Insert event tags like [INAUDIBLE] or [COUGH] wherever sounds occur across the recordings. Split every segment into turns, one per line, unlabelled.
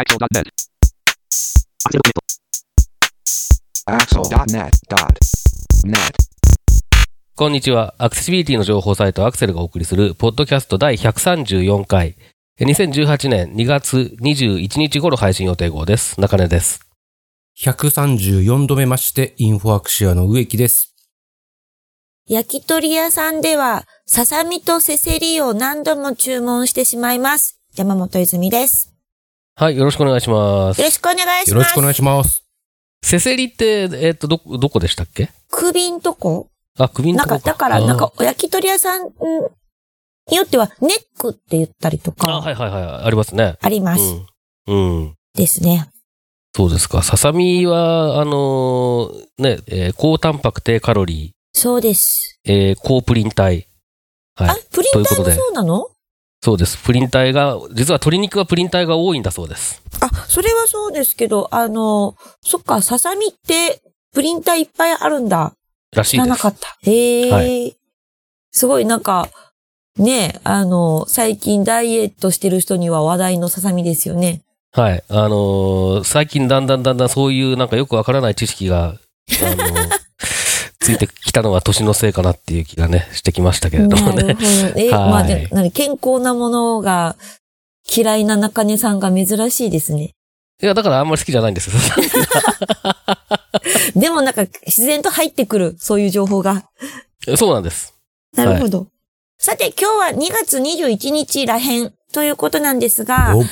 Axel.net.
Axel.net.net.
こんにちは。アクセシビリティの情報サイトアクセルがお送りする、ポッドキャスト第134回。え2018年2月21日頃配信予定号です。中根です。
134度目まして、インフォアクシアの植木です。
焼き鳥屋さんでは、ささみとせせりを何度も注文してしまいます。山本泉です。
はい、よろしくお願いします
よ。ろしくお願いします。
よろしくお願いします。
せせりって、えっ、と、ど、どこでしたっけ？
首んとこ
あ、首の
なんか、
とこか。
だから、なんか、お焼き鳥屋さんんによっては、ネックって言ったりと
あ、は
か、
いはいはい。ありますね。
あります。
うん。うん。
ですね。
そうですか。ささみは、あのーね、えー高タンパク低カロリ
そうです。
ー、えー高プリン体。はい
あ、プリン体も
ということで
そうなの？
そうです。プリン体が、実は鶏肉はプリン体が多いんだそうです。
あ、それはそうですけど、あの、そっか、ささみって、プリン体いっぱいあるんだ。知
らしいです。
らなかった。へえ、
は
すごいなんか、ねえ、あの、最近ダイエットしてる人には話題のささみですよね。
はい。あのー最近だんだんだんだんそういうなんかよくわからない知識が、あのー [LAUGHS] ついてきたのは年のせいかなっていう気がね、してきましたけれどもね。
え、
はい
まあで、なに健康なものが嫌いな中根さんが珍しいですね。
いや、だからあんまり好きじゃないんですよ。[LAUGHS]
でもなんか自然と入ってくる、そういう情報が。
そうなんです。
なるほど。さて、今日は2月21日らへんということなんですが、
お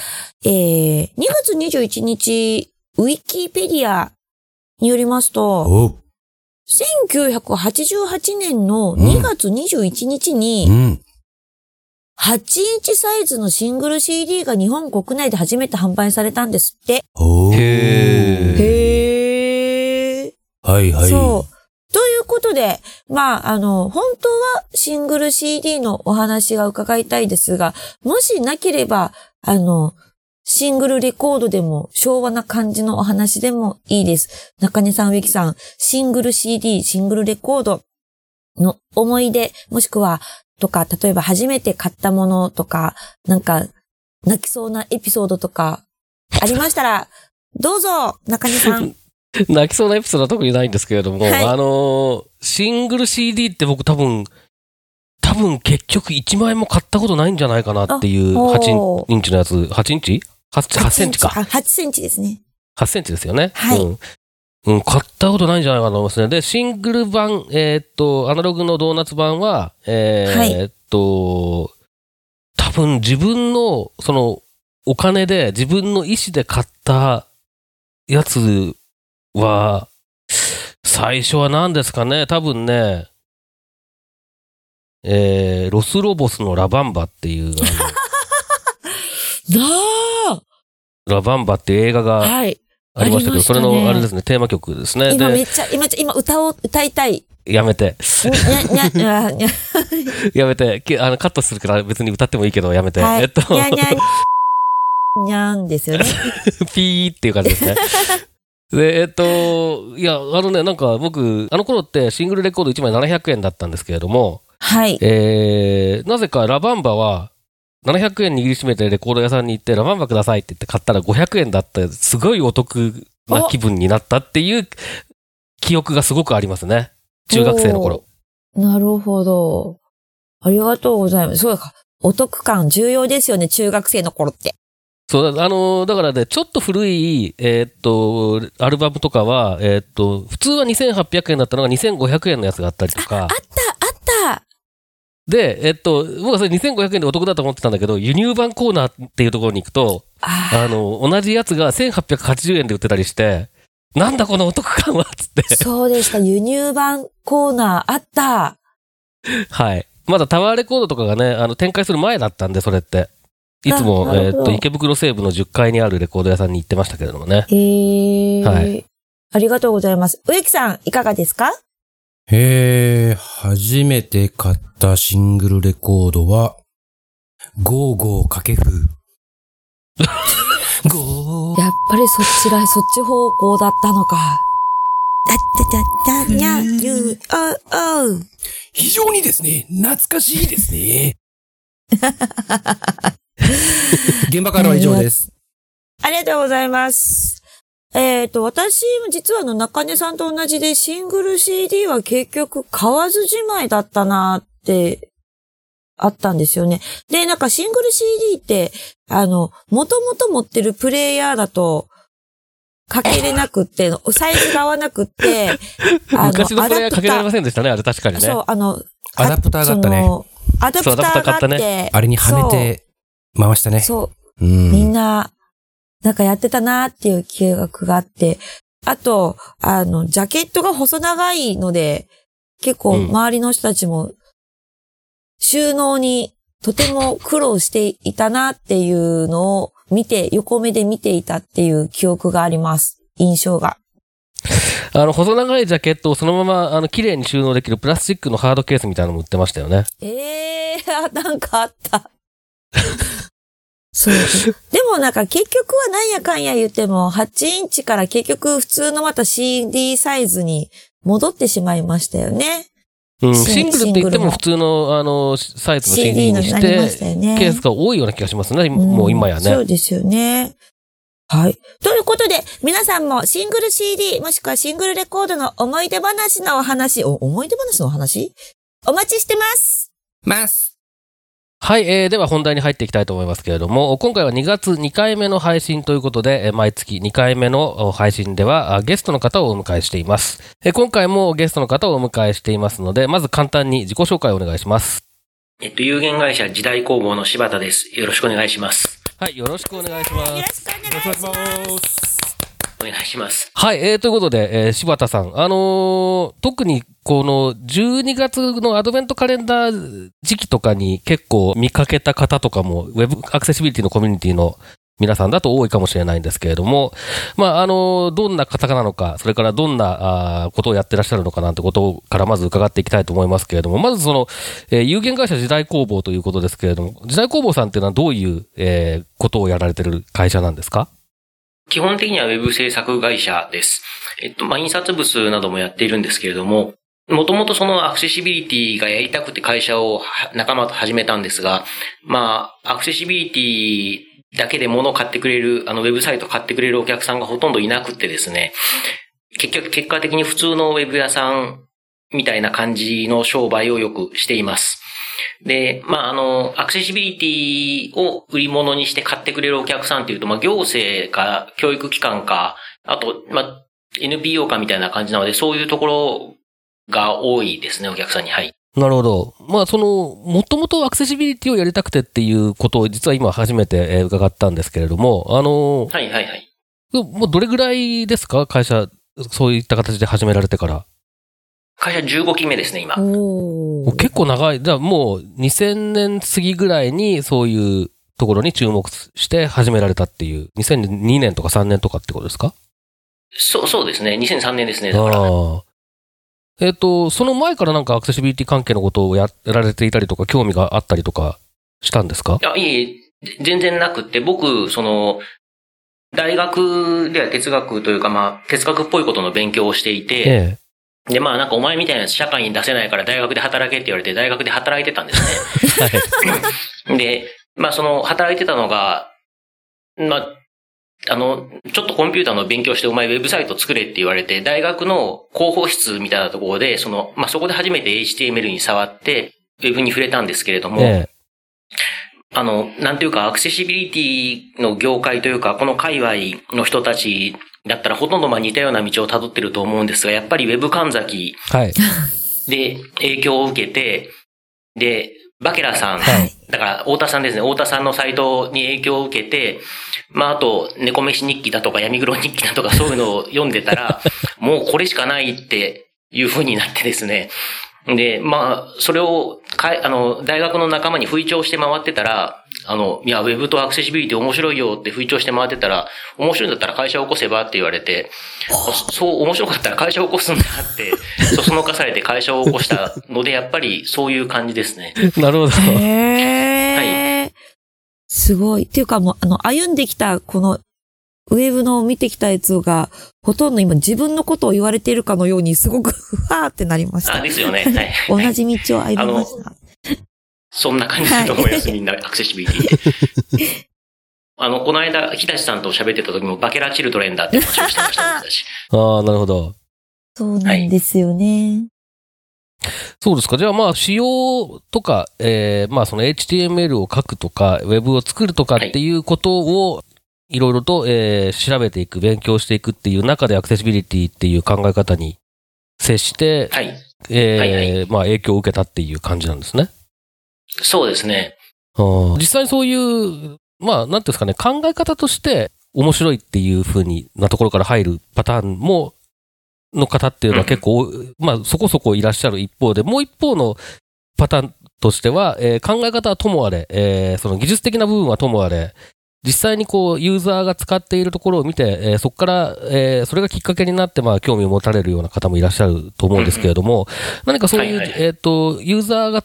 えー、2月21日、ウィキペディアによりますと、
お
1988年の2月21日に、
うん。
8インチサイズのシングル CD が日本国内で初めて販売されたんですって。
お
へー
へー。
はいはい。
そう。ということで、まあ、あの、本当はシングル CD のお話が伺いたいですが、もしなければ、あの、シングルレコードでも昭和な感じのお話でもいいです。中根さん、植木さん、シングル CD、シングルレコードの思い出、もしくは、とか、例えば初めて買ったものとか、なんか、泣きそうなエピソードとか、ありましたら、[LAUGHS] どうぞ、中根さん。[LAUGHS]
泣きそうなエピソードは特にないんですけれども、
はい
あのーシングル CD って僕多分、多分結局1枚も買ったことないんじゃないかなっていう
あ
8
おー
インチのやつ、8インチ？8, 8センチか。
あ8センチですね。
8センチですよね。
はい
うん。うん、買ったことないんじゃないかなと思いますね。で、シングル版、えーっと、アナログのドーナツ版は、えー
はい
えーっと、多分自分の、その、お金で、自分の意思で買ったやつは、最初は何ですかね多分ね、えー、ロスロボスのラバンバっていう、ラバンバって映画
あ
が
はい。
ありましたけど、それの、あれですね、テーマ曲ですね。で、
今めっちゃ、今、今歌おう、歌いたい。
やめて。[LAUGHS] [LAUGHS] やめて。きあの、カットするから別に歌ってもいいけど、やめて。
はい。
えっと、
にゃ、にゃ、にゃんですよね。[LAUGHS]
ピーっていう感じですね。で、えっと、いや、あのね、なんか僕、あの頃ってシングルレコード1枚700円だったんですけれども、
はい。
えー、なぜかラバンバは、700円握りしめてレコード屋さんに行って、ラバンバくださいって言って買ったら500円だった、すごいお得な気分になったっていう記憶がすごくありますね。中学生の頃。
なるほど。ありがとうございます。そうか。お得感重要ですよね、中学生の頃って。
そう、だあのーだからね、ちょっと古い、えーっと、アルバムとかは、えーっと、普通は2800円だったのが2500円のやつがあったりとか
あっ、た、あった。
で、えーっと、僕はそれ2500円でお得だと思ってたんだけど、輸入版コーナーっていうところに行くと、
あ
あの、同じやつが1880円で売ってたりして、なんだこのお得感はつって。
そうでした。輸入版コーナーあった。
はい。まだタワーレコードとかがね、あの、展開する前だったんで、それって。いつも、えーっと、池袋西部の10階にあるレコード屋さんに行ってましたけれどもね。
へえ。
はい
ありがとうございます。植木さん、いかがですか？
へえ、初めて買ったシングルレコードは、ゴーゴーかけふ。[LAUGHS] ゴー。
やっぱりそちら、そっち方向だったのか。だってだだにゃ、ゆ、お、おう。
非常にですね、懐かしいですね。[LAUGHS] 現場からは以上です。
ありがとうございます。えっ、と、私も実はあの中根さんと同じでシングル CD は結局買わずじまいだったなって、あったんですよね。で、なんかシングル CD って、あの、もともと持ってるプレイヤーだと、かけれなくって、サイズが合わなくって、あ
昔のプレイヤーかけられま
せ
せんでしたね、あれ確かにね。
そう、あの、
アダプターがあったね
アダプターがあ
そうアダプター買った
って、
あれにはめて回したね。
そう、
うん。
みんな、なんかやってたなっていう記憶があって、あと、あの、ジャケットが細長いので、結構
うん
周りの人たちも、収納にとても苦労していたなっていうのを見て、横目で見ていたっていう記憶があります。印象が。[LAUGHS]
あの、細長いジャケットをそのまま、あの、綺麗に収納できるプラスチックのハードケースみたいなのも売ってましたよね。
ええー、あなんかあった。そう。でもなんか結局はなんやかんや言っても、8インチから結局普通のまた CD サイズに戻ってしまいましたよね。
うん、
シン
グルって言って
も
も普通の、あの、サイズの CD にして。ケースが多いような気がしますね、
ん
もう今やね。
そうですよね。はい。ということで、皆さんもシングル CD もしくはシングルレコードの思い出話のお話、お思い出話のお話？お待ちしてます。
ます。
はい、えー、では本題に入っていきたいと思いますけれども、今回は2月2回目の配信ということで、えー毎月2回目のお配信では、あゲストの方をお迎えしています。えー今回もゲストの方をお迎えしていますので、まず簡単に自己紹介をお願いします。
えっと、有限会社時代工房の柴田です。よろしくお願いします。
はい、よろしくお願いしま
よろ
す。
しくお願いします。
お願いします。
はい、えー、ということで、えー柴田さん、あのー特にこの12月のアドベントカレンダー時期とかに結構見かけた方とかも、ウェブアクセシビリティのコミュニティの皆さんだと多いかもしれないんですけれども、まあ、あのどんな方なのか、それからどんなあことをやってらっしゃるのかなんてことからまず伺っていきたいと思いますけれども、まずその、えー有限会社時代工房ということですけれども、時代工房さんっていうのはどういう、えーことをやられてる会社なんですか？
基本的にはウェブ制作会社です。えっと、まあ、印刷物などもやっているんですけれども、もともとそのアクセシビリティがやりたくて会社を仲間と始めたんですが、まあ、アクセシビリティだけで物を買ってくれる、あの、ウェブサイトを買ってくれるお客さんがほとんどいなくてですね、結局、結果的に普通のウェブ屋さんみたいな感じの商売をよくしています。で、まあ、あの、アクセシビリティを売り物にして買ってくれるお客さんっていうと、まあ、行政か、教育機関か、あと、まあ、NPO かみたいな感じなので、そういうところが多いですね、お客さんに。はい。
なるほど。まあ、その、もともとアクセシビリティをやりたくてっていうことを実は今初めてえー伺ったんですけれども、あの
はいはいはい。
もうどれぐらいですか？会社、そういった形で始められてから。
会社15期目ですね、今。
結構長い。じゃあもう2000年過ぎぐらいにそういうところに注目して始められたっていう、2002年とか3年とかってことですか？
そう、そうですね。2003年ですね。だから。
えっ、と、その前からなんかアクセシビリティ関係のことをやられていたりとか、興味があったりとかしたんですか？
いや、いえいえ、全然なくって、僕、その、大学では哲学というか、まあ、哲学っぽいことの勉強をしていて、
ええ。
で、まあなんかお前みたいな社会に出せないから大学で働けって言われて大学で働いてたんです
はい。
ね。で、まあその働いてたのが、まあ、あの、ちょっとコンピューターの勉強してお前ウェブサイト作れって言われて、大学の広報室みたいなところで、その、まあそこで初めて HTML に触って、ウェブに触れたんですけれども、
え
あの、なんていうか、アクセシビリティの業界というか、この界隈の人たちだったらほとんどまあ似たような道を辿ってると思うんですが、やっぱりウェブ神崎。で影響を受けて、で、バケラさん、
はい
だから太田さんですね、太田さんのサイトに影響を受けて、まああと、猫飯日記だとか闇黒日記だとかそういうのを読んでたら、[LAUGHS] もうこれしかないっていう風になってですね、で、まあ、それを、かい、あの、大学の仲間に吹聴して回ってたら、あの、いや、ウェブとアクセシビリティ面白いよって吹聴して回ってたら、面白いんだったら会社を起こせばって言われて、そそう、面白かったら会社を起こすんだって、[LAUGHS] そそのかされて会社を起こしたので、やっぱりそういう感じですね。
なるほど。
へー。すごい。っていうかもう、あの、歩んできた、この、ウェブの見てきたやつが、ほとんど今自分のことを言われているかのように、すごく、ふわーってなりました。
あ、ですよね。はい。[LAUGHS]
同じ道を歩みました。
そんな感じだと思います、みんな、アクセシビリティ。[LAUGHS] あの、この間、日立さんと喋ってた時もバケラチルドレンだって話をしてました、私。
ああ、なるほど。
そうなんですよね。
そうですか。じゃあまあ、仕様とか、えー、まあその HTML を書くとか、Web を作るとかっていうことを、いろいろと、えー、調べていく、勉強していくっていう中でアクセシビリティっていう考え方に接して、
はい。
えー
はいは
まあ影響を受けたっていう感じなんですね。
そうですね。
実際そういう、まあ、なんていうんですかね、考え方として面白いっていう風になところから入るパターンも、の方っていうのは結構、まあ、そこそこいらっしゃる一方で、もう一方のパターンとしては、えー考え方はともあれ、えーその技術的な部分はともあれ、実際にこう、ユーザーが使っているところを見て、えーそこから、えーそれがきっかけになって、まあ、興味を持たれるような方もいらっしゃると思うんですけれども、何かそういう、えっ、と、ユーザーが、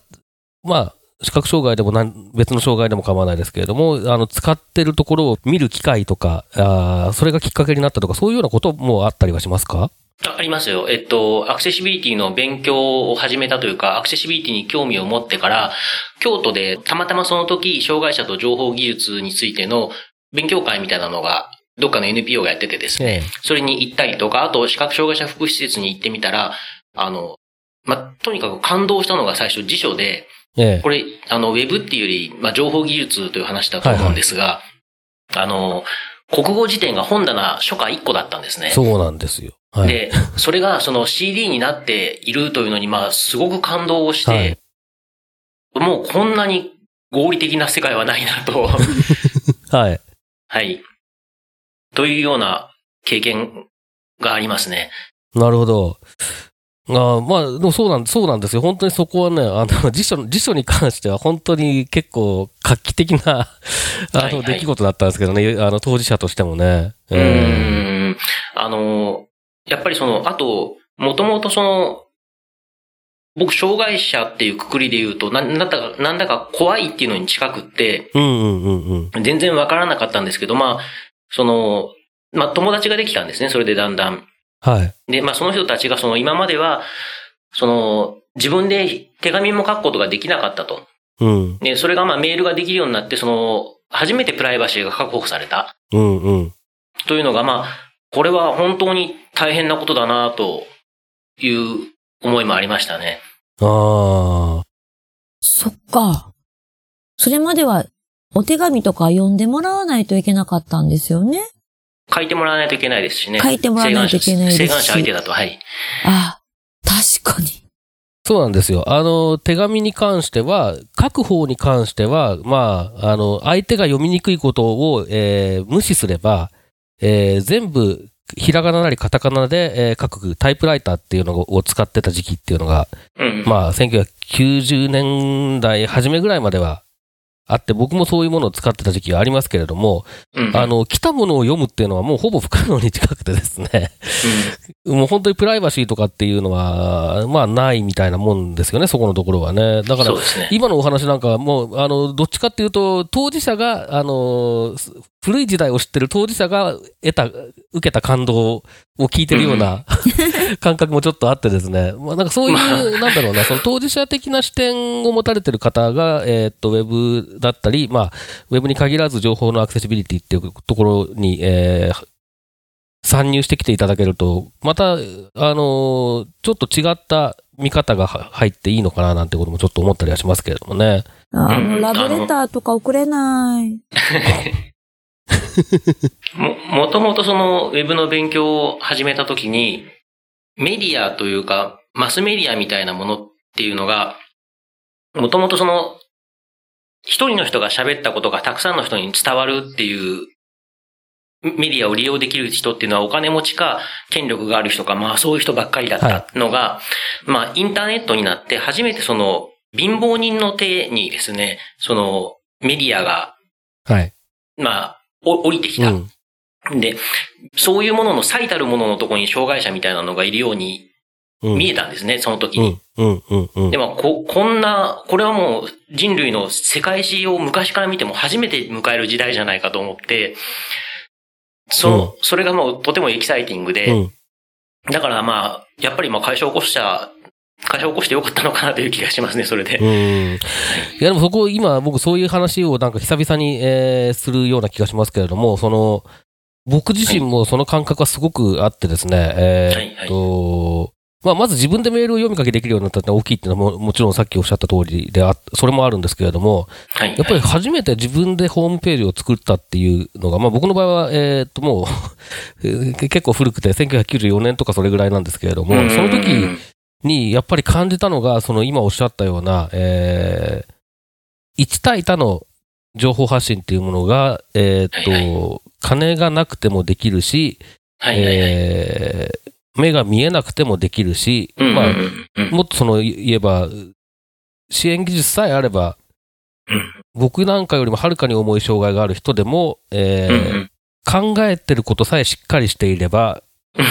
まあ、視覚障害でも別の障害でも構わないですけれども、あの、使ってるところを見る機会とか、あーそれがきっかけになったとか、そういうようなこともあったりはしますか？
あありますよ。えっと、アクセシビリティの勉強を始めたというか、アクセシビリティに興味を持ってから、京都でたまたまその時、障害者と情報技術についての勉強会みたいなのが、どっかの NPO がやっててですね、
え
それに行ったりとか、あと視覚障害者福祉施設に行ってみたら、あの、まあ、とにかく感動したのが最初辞書で、
ええ
これ、あの、ウェブっていうより、まあ、情報技術という話だと思うんですが、あの、国語辞典が本棚初夏1個だったんですね。
そうなんですよ。はい。
で、それがその CD になっているというのに、まあ、すごく感動をして、
はい
もうこんなに合理的な世界はないなと、[LAUGHS]
はい。
はい。というような経験がありますね。
なるほど。ああまあ、でもそうなん、そうなんですよ。本当にそこはね、あの、辞書、辞書に関しては本当に結構画期的な、[LAUGHS] あの、
はいはい
出来事だったんですけどね、あの、当事者としてもね。
うーん。あの、やっぱりその、あと、もともとその、僕、障害者っていうくくりで言うと、ななんだか、なんだか怖いっていうのに近くって。全然わからなかったんですけど、まあ、その、まあ、友達ができたんですね、それでだんだん。
はい。
で、まあ、その人たちが、その、今までは、その、自分で手紙も書くことができなかったと。
うん。
で、それがまあ、メールができるようになって、その、初めてプライバシーが確保された。
うんうん。
というのが、まあ、これは本当に大変なことだな、という思いもありましたね。
ああ。
そっか。それまではお手紙とか読んでもらわないといけなかったんですよね。
書いてもらわないといけないですしね。
書いてもらわないといけないですし
請願者相手だと、はい。
あ、確かに。
そうなんですよ。あの、手紙に関しては、書く方に関しては、まあ、あの、相手が読みにくいことを、えー無視すれば、えー全部、ひらがななりカタカナで、えー書くタイプライターっていうのを使ってた時期っていうのが、
うん。
まあ、1990年代初めぐらいまではあって、僕もそういうものを使ってた時期がありますけれども、
うん、
あの、来たものを読むっていうのはもうほぼ不可能に近くてですね、[LAUGHS] もう本当にプライバシーとかっていうのは、まあないみたいなもんですよね、そこのところはね。だから。今のお話なんかはもう、あの、どっちかっていうと、当事者が、あの、す古い時代を知ってる当事者が得た、受けた感動を聞いてるような、[LAUGHS] 感覚もちょっとあってですね。まあ、なんかそういう、
まあ
なんだろうな、その当事者的な視点を持たれてる方が、えーっと、ウェブだったり、まあ、ウェブに限らず情報のアクセシビリティっていうところに、えー参入してきていただけると、また、あのちょっと違った見方がは入っていいのかななんてこともちょっと思ったりはしますけれどもね。
あ
うん
もうラブレターとか送れない。[LAUGHS]
も、もともとそのウェブの勉強を始めたときに、メディアというか、マスメディアみたいなものっていうのが、もともとその、一人の人が喋ったことがたくさんの人に伝わるっていう、メディアを利用できる人っていうのはお金持ちか権力がある人か、まあそういう人ばっかりだったのが、まあインターネットになって初めてその貧乏人の手にですね、そのメディアが、
はい。
まあ、お降りてきた。
うん。
で、そういうものの最たるもののところに障害者みたいなのがいるように
うん。
見えたんですね、その時に。
うん。うん。うん。うん
で。もこ、こんな、これはもう人類の世界史を昔から見ても初めて迎える時代じゃないかと思って、その、それがもうとてもエキサイティングで、
うん。
だからまあ、やっぱりまあ会社を起こした会社を起こしてよかったのかなという気がしますね、それで。
うん。いや、でもそこ、今、僕そういう話をなんか久々に、えーするような気がしますけれども、その、僕自身もその感覚はすごくあってですね、えーっと、まあ、まず自分でメールを読み書きできるようになったって大きいっていうのはももちろんさっきおっしゃった通りであ、それもあるんですけれども、
はい。
やっぱり初めて自分でホームページを作ったっていうのが、まあ僕の場合は、えーっともうえー [LAUGHS] 結構古くて1994年とかそれぐらいなんですけれども、その時、
うん
にやっぱり感じたのが、その今おっしゃったような、えー、1対他の情報発信っていうものが、えーっと、
はい
金がなくてもできるし、
はいはいはい。
えー目が見えなくてもできるし、
うん
まあ、
うんうん。
もっとその言えば、支援技術さえあれば、
うん。
僕なんかよりもはるかに重い障害がある人でも、えー
うんうん。
考えてることさえしっかりしていれば、
うん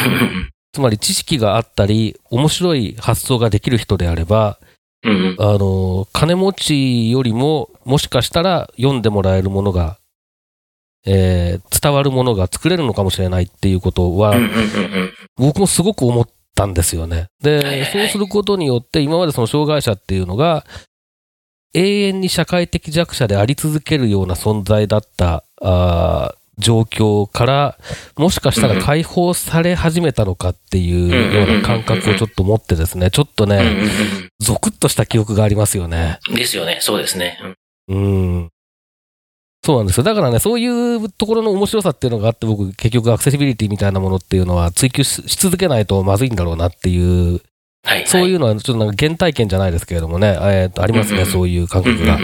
つまり知識があったり、面白い発想ができる人であれば、
うん。
あの、金持ちよりも、もしかしたら読んでもらえるものが、えー伝わるものが作れるのかもしれないっていうことは、僕もすごく思ったんですよね。で、そうすることによって、今までその障害者っていうのが、永遠に社会的弱者であり続けるような存在だった、あー状況から、もしかしたら解放され始めたのかっていうような感覚をちょっと持ってですね、ちょっとね、
うん
ゾクッとした記憶がありますよね。
うんですよね、そうですね。うん
うん。そうなんですよ。だからね、そういうところの面白さっていうのがあって、僕、結局アクセシビリティみたいなものっていうのは追求しし続けないとまずいんだろうなっていう、
はい。
そういううのはちょっとなんか原体験じゃないですけれどもね、えありますね、そういう感覚が。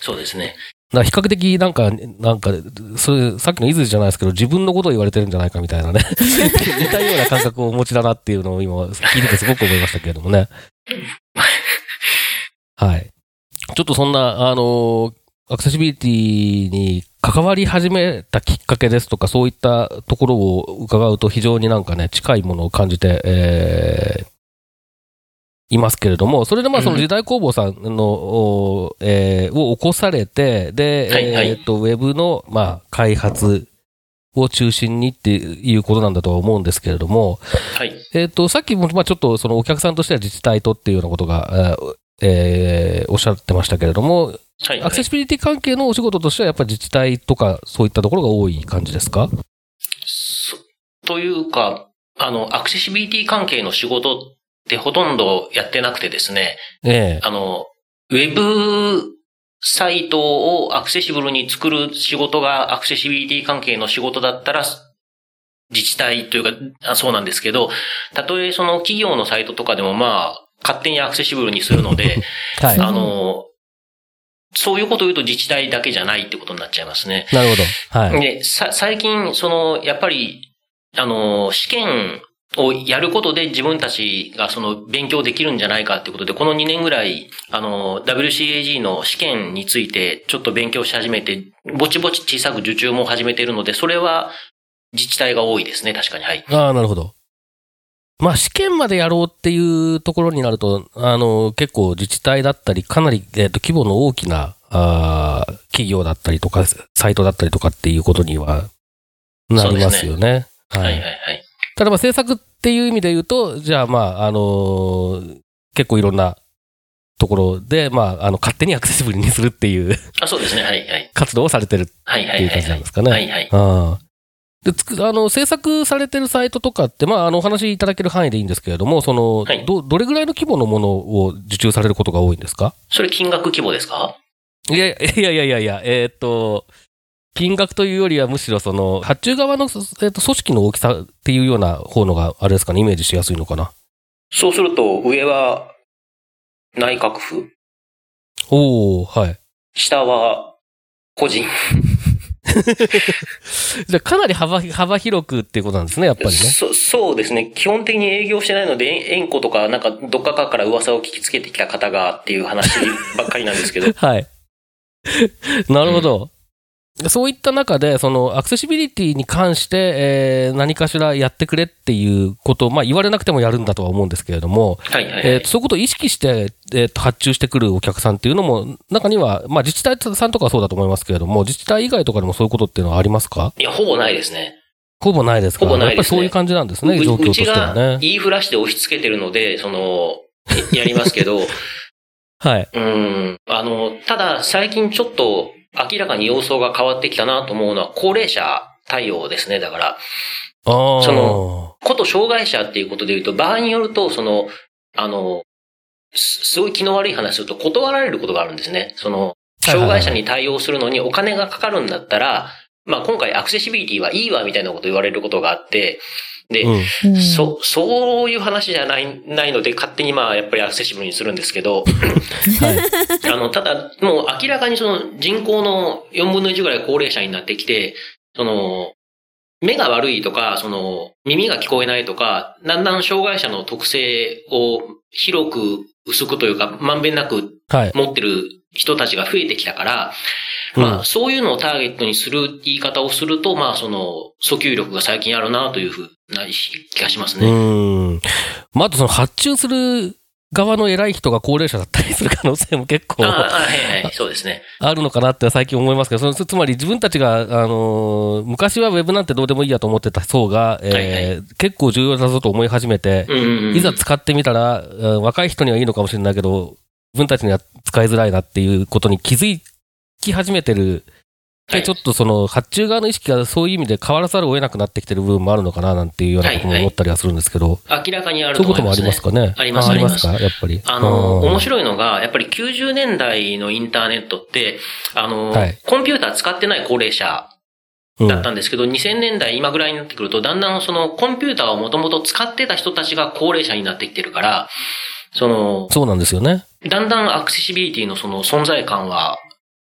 そうですね。
ら比較的なんか、なんか、そういう、さっきの伊豆じゃないですけど、自分のことを言われてるんじゃないかみたいなね、[LAUGHS] 似たような感覚をお持ちだなっていうのを今、聞いててすごく思いましたけれどもね。はい。ちょっとそんな、あのーアクセシビリティに関わり始めたきっかけですとか、そういったところを伺うと非常になんかね、近いものを感じて、えーいますけれども、それでまあその時代工房さんの、おえーを起こされて、で、
はいはい
えーっと、ウェブの、まあ、開発を中心にっていうことなんだとは思うんですけれども、
はい。
えっ、と、さっきも、まあちょっとそのお客さんとしては自治体とっていうようなことが、えーおっしゃってましたけれども、
はい。
アクセシビリティ関係のお仕事としてはやっぱり自治体とかそういったところが多い感じですか？
そというか、あの、アクセシビリティ関係の仕事ってほとんどやってなくてですね、
ええ
あの、ウェブサイトをアクセシブルに作る仕事がアクセシビリティ関係の仕事だったら、自治体というか、あそうなんですけど、たとえその企業のサイトとかでもまあ、勝手にアクセシブルにするので、[LAUGHS]
はい。
あの、そういうことを言うと自治体だけじゃないってことになっちゃいますね。
なるほど。はい。
で、さ、最近、その、やっぱり、あの、試験をやることで自分たちがその勉強できるんじゃないかってことで、この2年ぐらい、あの、WCAG の試験についてちょっと勉強し始めて、ぼちぼち小さく受注も始めてるので、それは自治体が多いですね、確かに。はい。
ああ、なるほど。まあ、試験までやろうっていうところになると、あの、結構自治体だったり、かなり、えっ、と、規模の大きな、あー企業だったりとか、サイトだったりとかっていうことには、なりますよね。
はいはいはい。
ただまあ制作っていう意味で言うと、じゃあまあ、あのー結構いろんなところで、まあ、あの、勝手にアクセシブルにするっていう
あ、そうですね。はいはい。
活動をされてるっ
はいはいはい
ていう感じなんですかね。
はいはい。
ああ。で、つく、あの、制作されてるサイトとかって、まあ、あの、お話しいただける範囲でいいんですけれども、その、
はい
ど、どれぐらいの規模のものを受注されることが多いんですか？
それ金額規模ですか？
いやいやいやいやいや、えーっと、金額というよりはむしろその、発注側の、えと、組織の大きさっていうような方のが、あれですかね、イメージしやすいのかな。
そうすると、上は内閣府、
おおはい。
下は個人。[LAUGHS]
じゃあ、かなり幅、幅広くっていうことなんですね、やっぱりね。
そそうですね。基本的に営業してないので、縁故とか、なんか、どっかから噂を聞きつけてきた方がっていう話ばっかりなんですけど。[LAUGHS]
はい。なるほど。そういった中で、そのアクセシビリティに関して、えー何かしらやってくれっていうことを、まあ、言われなくてもやるんだとは思うんですけれども、
はいはいはい。
えそういうことを意識して、えーと発注してくるお客さんっていうのも、中には、まあ、自治体さんとかはそうだと思いますけれども、自治体以外とかでもそういうことっていうのはありますか？
いや、ほぼないですね。
ほぼないですか？
ほぼないですね
やっぱりそういう感じなんですね、
う
状況としては
が
ね。
言いふらして押し付けてるので、その、やりますけど、[LAUGHS]
はい。
うん。あの、ただ最近ちょっと明らかに様相が変わってきたなと思うのは高齢者対応ですね。だから。そのこと障害者っていうことで言うと、場合によると、その、あの、すすごい気の悪い話すると断られることがあるんですね。その、障害者に対応するのにお金がかかるんだったら、まあ今回アクセシビリティはいいわみたいなこと言われることがあって、で、
うん。
うん
そ、そういう話じゃない、ないので、勝手にまあ、やっぱりアクセシブルにするんですけど、
はい。[LAUGHS]
あの、ただ、もう明らかにその人口の4分の1ぐらい高齢者になってきて、その、目が悪いとか、その、耳が聞こえないとか、だんだん障害者の特性を広く、薄くというか、まんべんなく
はい。
持ってる人たちが増えてきたから、
うん
まあ、そういうのをターゲットにする言い方をすると、まあ、その、訴求力が最近あるなというふうな気がします
う
ね。
ん。まあ、あとその発注する側の偉い人が高齢者だったりする可能性も結構
ああ、はいはい、そうですね。
あるのかなって最近思いますけど、そのつまり自分たちが、あのー昔はウェブなんてどうでもいいやと思ってた層が、えー
はいは
結構重要だぞと思い始めて、
うんうんうん
いざ使ってみたら、うん若い人にはいいのかもしれないけど、自分たちには使いづらいなっていうことに気づき始めてる。で、
はい
ちょっとその発注側の意識がそういう意味で変わらざるを得なくなってきてる部分もあるのかななんていうようなことも思ったりはするんですけど、
明らかにある
そういうこともあり
と思いますね。
ますかね。
あります
あ
あります
か？やっぱり。
あの、面
い。
白いのが、やっぱり90年代のインターネットって、あの、
はい
コンピューター使ってない高齢者
うん
だったんですけど、2000年代今ぐらいになってくると、だんだんそのコンピューターをもともと使ってた人たちが高齢者になってきてるから、その、
そうなんですよね。
だんだんアクセシビリティのその存在感は、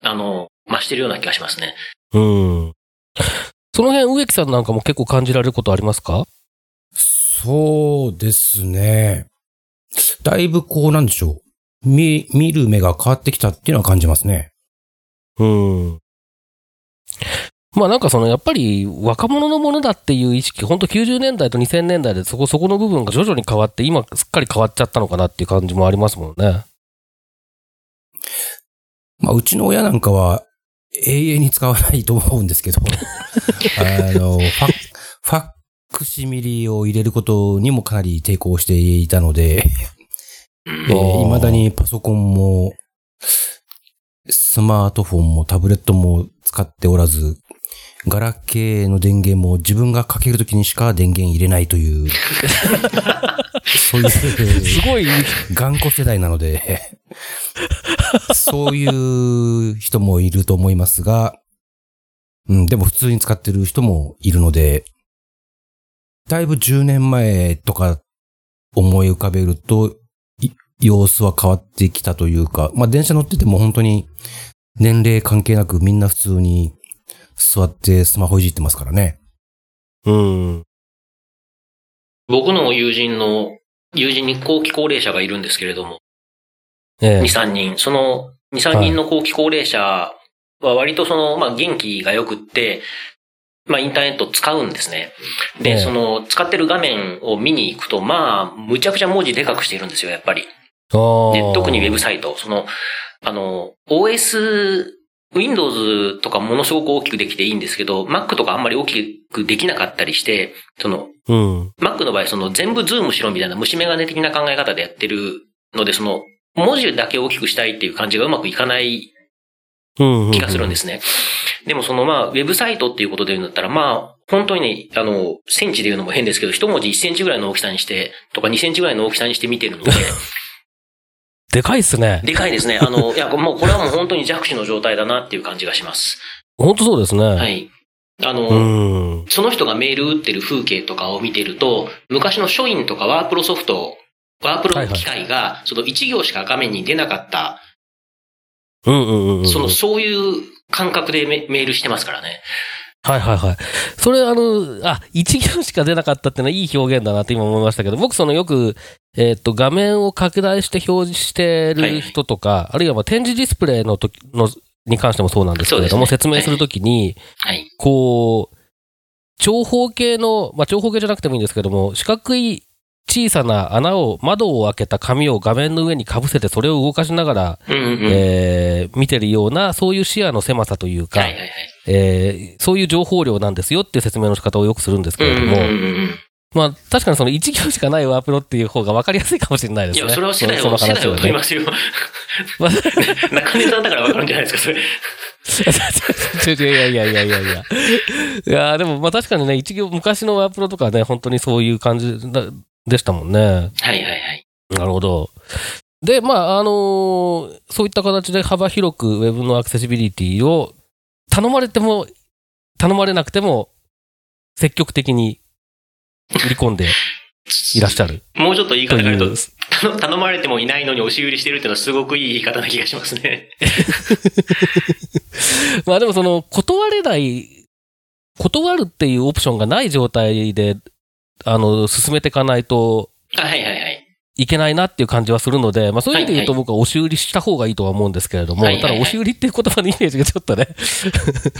あの、増してるような気がしますね。
うん。その辺、植木さんなんかも結構感じられることありますか？
そうですね。だいぶこうなんでしょう。見、見る目が変わってきたっていうのは感じますね。
うん。まあなんかそのやっぱり若者のものだっていう意識、本当90年代と2000年代でそこそこの部分が徐々に変わって、今すっかり変わっちゃったのかなっていう感じもありますもんね。
まあ、うちの親なんかは永遠に使わないと思うんですけど、[LAUGHS] あの、ファ、ファクシミリを入れることにもかなり抵抗していたので、
うん。
えー
あー。
未だにパソコンも、スマートフォンもタブレットも使っておらず、ガラケーの電源も自分がかけるときにしか電源入れないという、そういう。
すごい、
頑固世代なので、そういう人もいると思いますが、うん、でも普通に使ってる人もいるので、だいぶ10年前とか思い浮かべると、い様子は変わってきたというか、まあ電車乗ってても本当に年齢関係なくみんな普通に座ってスマホいじってますからね。
うん。
僕の友人の、友人に後期高齢者がいるんですけれども、
ええ
2、3人。その2、3人の後期高齢者は割とその、まあ元気が良くって、まあインターネット使うんですね。で、
ええ
その使ってる画面を見に行くと、まあ、むちゃくちゃ文字でかくしているんですよ、やっぱり。で、特にウェブサイト。その、あの、OS、Windows とかものすごく大きくできていいんですけど、Mac とかあんまり大きくできなかったりして、その、
うん。
Mac の場合、その全部ズームしろみたいな虫眼鏡的な考え方でやってるので、その、文字だけ大きくしたいっていう感じがうまくいかない
うん。
気がするんですね。でもそのまあ、ウェブサイトっていうことで言うんだったら、まあ、本当にね、あの、センチで言うのも変ですけど、一文字1センチぐらいの大きさにして、とか2センチぐらいの大きさにして見てるので、
でかいっすね。
でかいですね。あの、[LAUGHS] いや、もうこれはもう本当に弱視の状態だなっていう感じがします。
本当そうですね。
はい。あの、
うん。
その人がメール打ってる風景とかを見てると、昔の書院とかワープロソフト、ワープロの機械が、その1行しか画面に出なかった、
うんうんうんうん。
その、そういう感覚でメメールしてますからね。
はいはいはい。それあの、あ、一行しか出なかったっていうのはいい表現だなって今思いましたけど、僕そのよく、えっ、と、画面を拡大して表示してる人とか、あるいはまあ展示ディスプレイの時の、に関してもそうなんですけれども、
ね
説明するときに、
はい。
こう、長方形の、まあ、長方形じゃなくてもいいんですけども、四角い小さな穴を、窓を開けた紙を画面の上にかぶせて、それを動かしながら、
うんうんうん。
えー見てるような、そういう視野の狭さというか、
はいはいはい。
えーそういう情報量なんですよっていう説明の仕方をよくするんですけれども、まあ、確かにその1行しかないワープロっていう方が分かりやすいかもしれないですね。
いや、それは世代を、世代
話を
問いますよ。[LAUGHS] 中根さんだからわかるんじゃないですか、それ。
いやいやいやいやいや。いや、でもまあ確かにね、一行、昔のワープロとかね、本当にそういう感じだでしたもんね。
はいはいはい。
なるほど。で、まあ、あのーそういった形で幅広く Web のアクセシビリティを頼まれても、頼まれなくても、積極的に売り込んでいらっしゃる。
もうちょっと言い方変えると、頼頼まれてもいないのに押し売りしてるっていうのはすごくいい言い方な気がしますね。[LAUGHS]
まあでもその、断れない、断るっていうオプションがない状態で、あの、進めていかないと
あはいはい。はい。
いけないなっていう感じはするので、まあそういう意味で言うと
はい
僕は押し売りした方がいいとは思うんですけれども、
はいはいはい
ただ押し売りっていう言葉のイメージがちょっとね、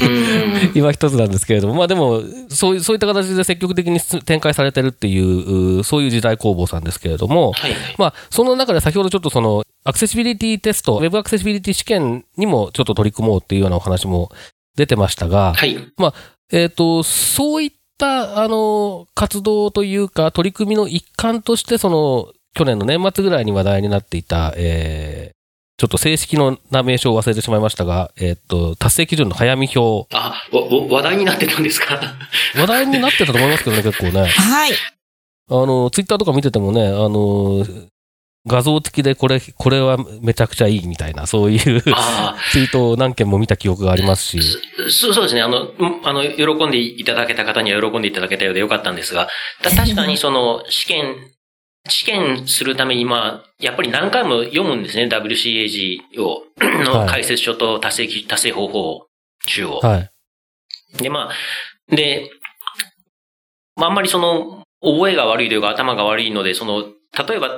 うん。[LAUGHS]
今一つなんですけれども、まあでも、そうそういった形で積極的に展開されてるっていう、うそういう時代工房さんですけれども、
はいはい。
まあ、その中で先ほどちょっとその、アクセシビリティテスト、ウェブアクセシビリティ試験にもちょっと取り組もうっていうようなお話も出てましたが、
はい。
えっ、と、そういった、あの、活動というか、取り組みの一環として、その、去年の年末ぐらいに話題になっていた、えー、ちょっと正式の名名称を忘れてしまいましたが、えっ、と、達成基準の早見表、
あ、話題になってたんですか？[LAUGHS]
話題になってたと思いますけどね、結構ね。
はい。
あの、ツイッターとか見ててもね、あの、画像付きでこれ、これはめちゃくちゃいいみたいな、そういう
あ [LAUGHS]
ツイートを何件も見た記憶がありますし。
あ、そうそうですね。あの、うんあの、喜んでいただけた方には喜んでいただけたようでよかったんですが、た確かにその、試験、試験するために、まあ、やっぱり何回も読むんですね。WCAG を、の
はい
解説書と達成き、達成方法集を。
はい。
で、まあ、で、まあ、あんまりその、覚えが悪いというか頭が悪いので、その、例えば、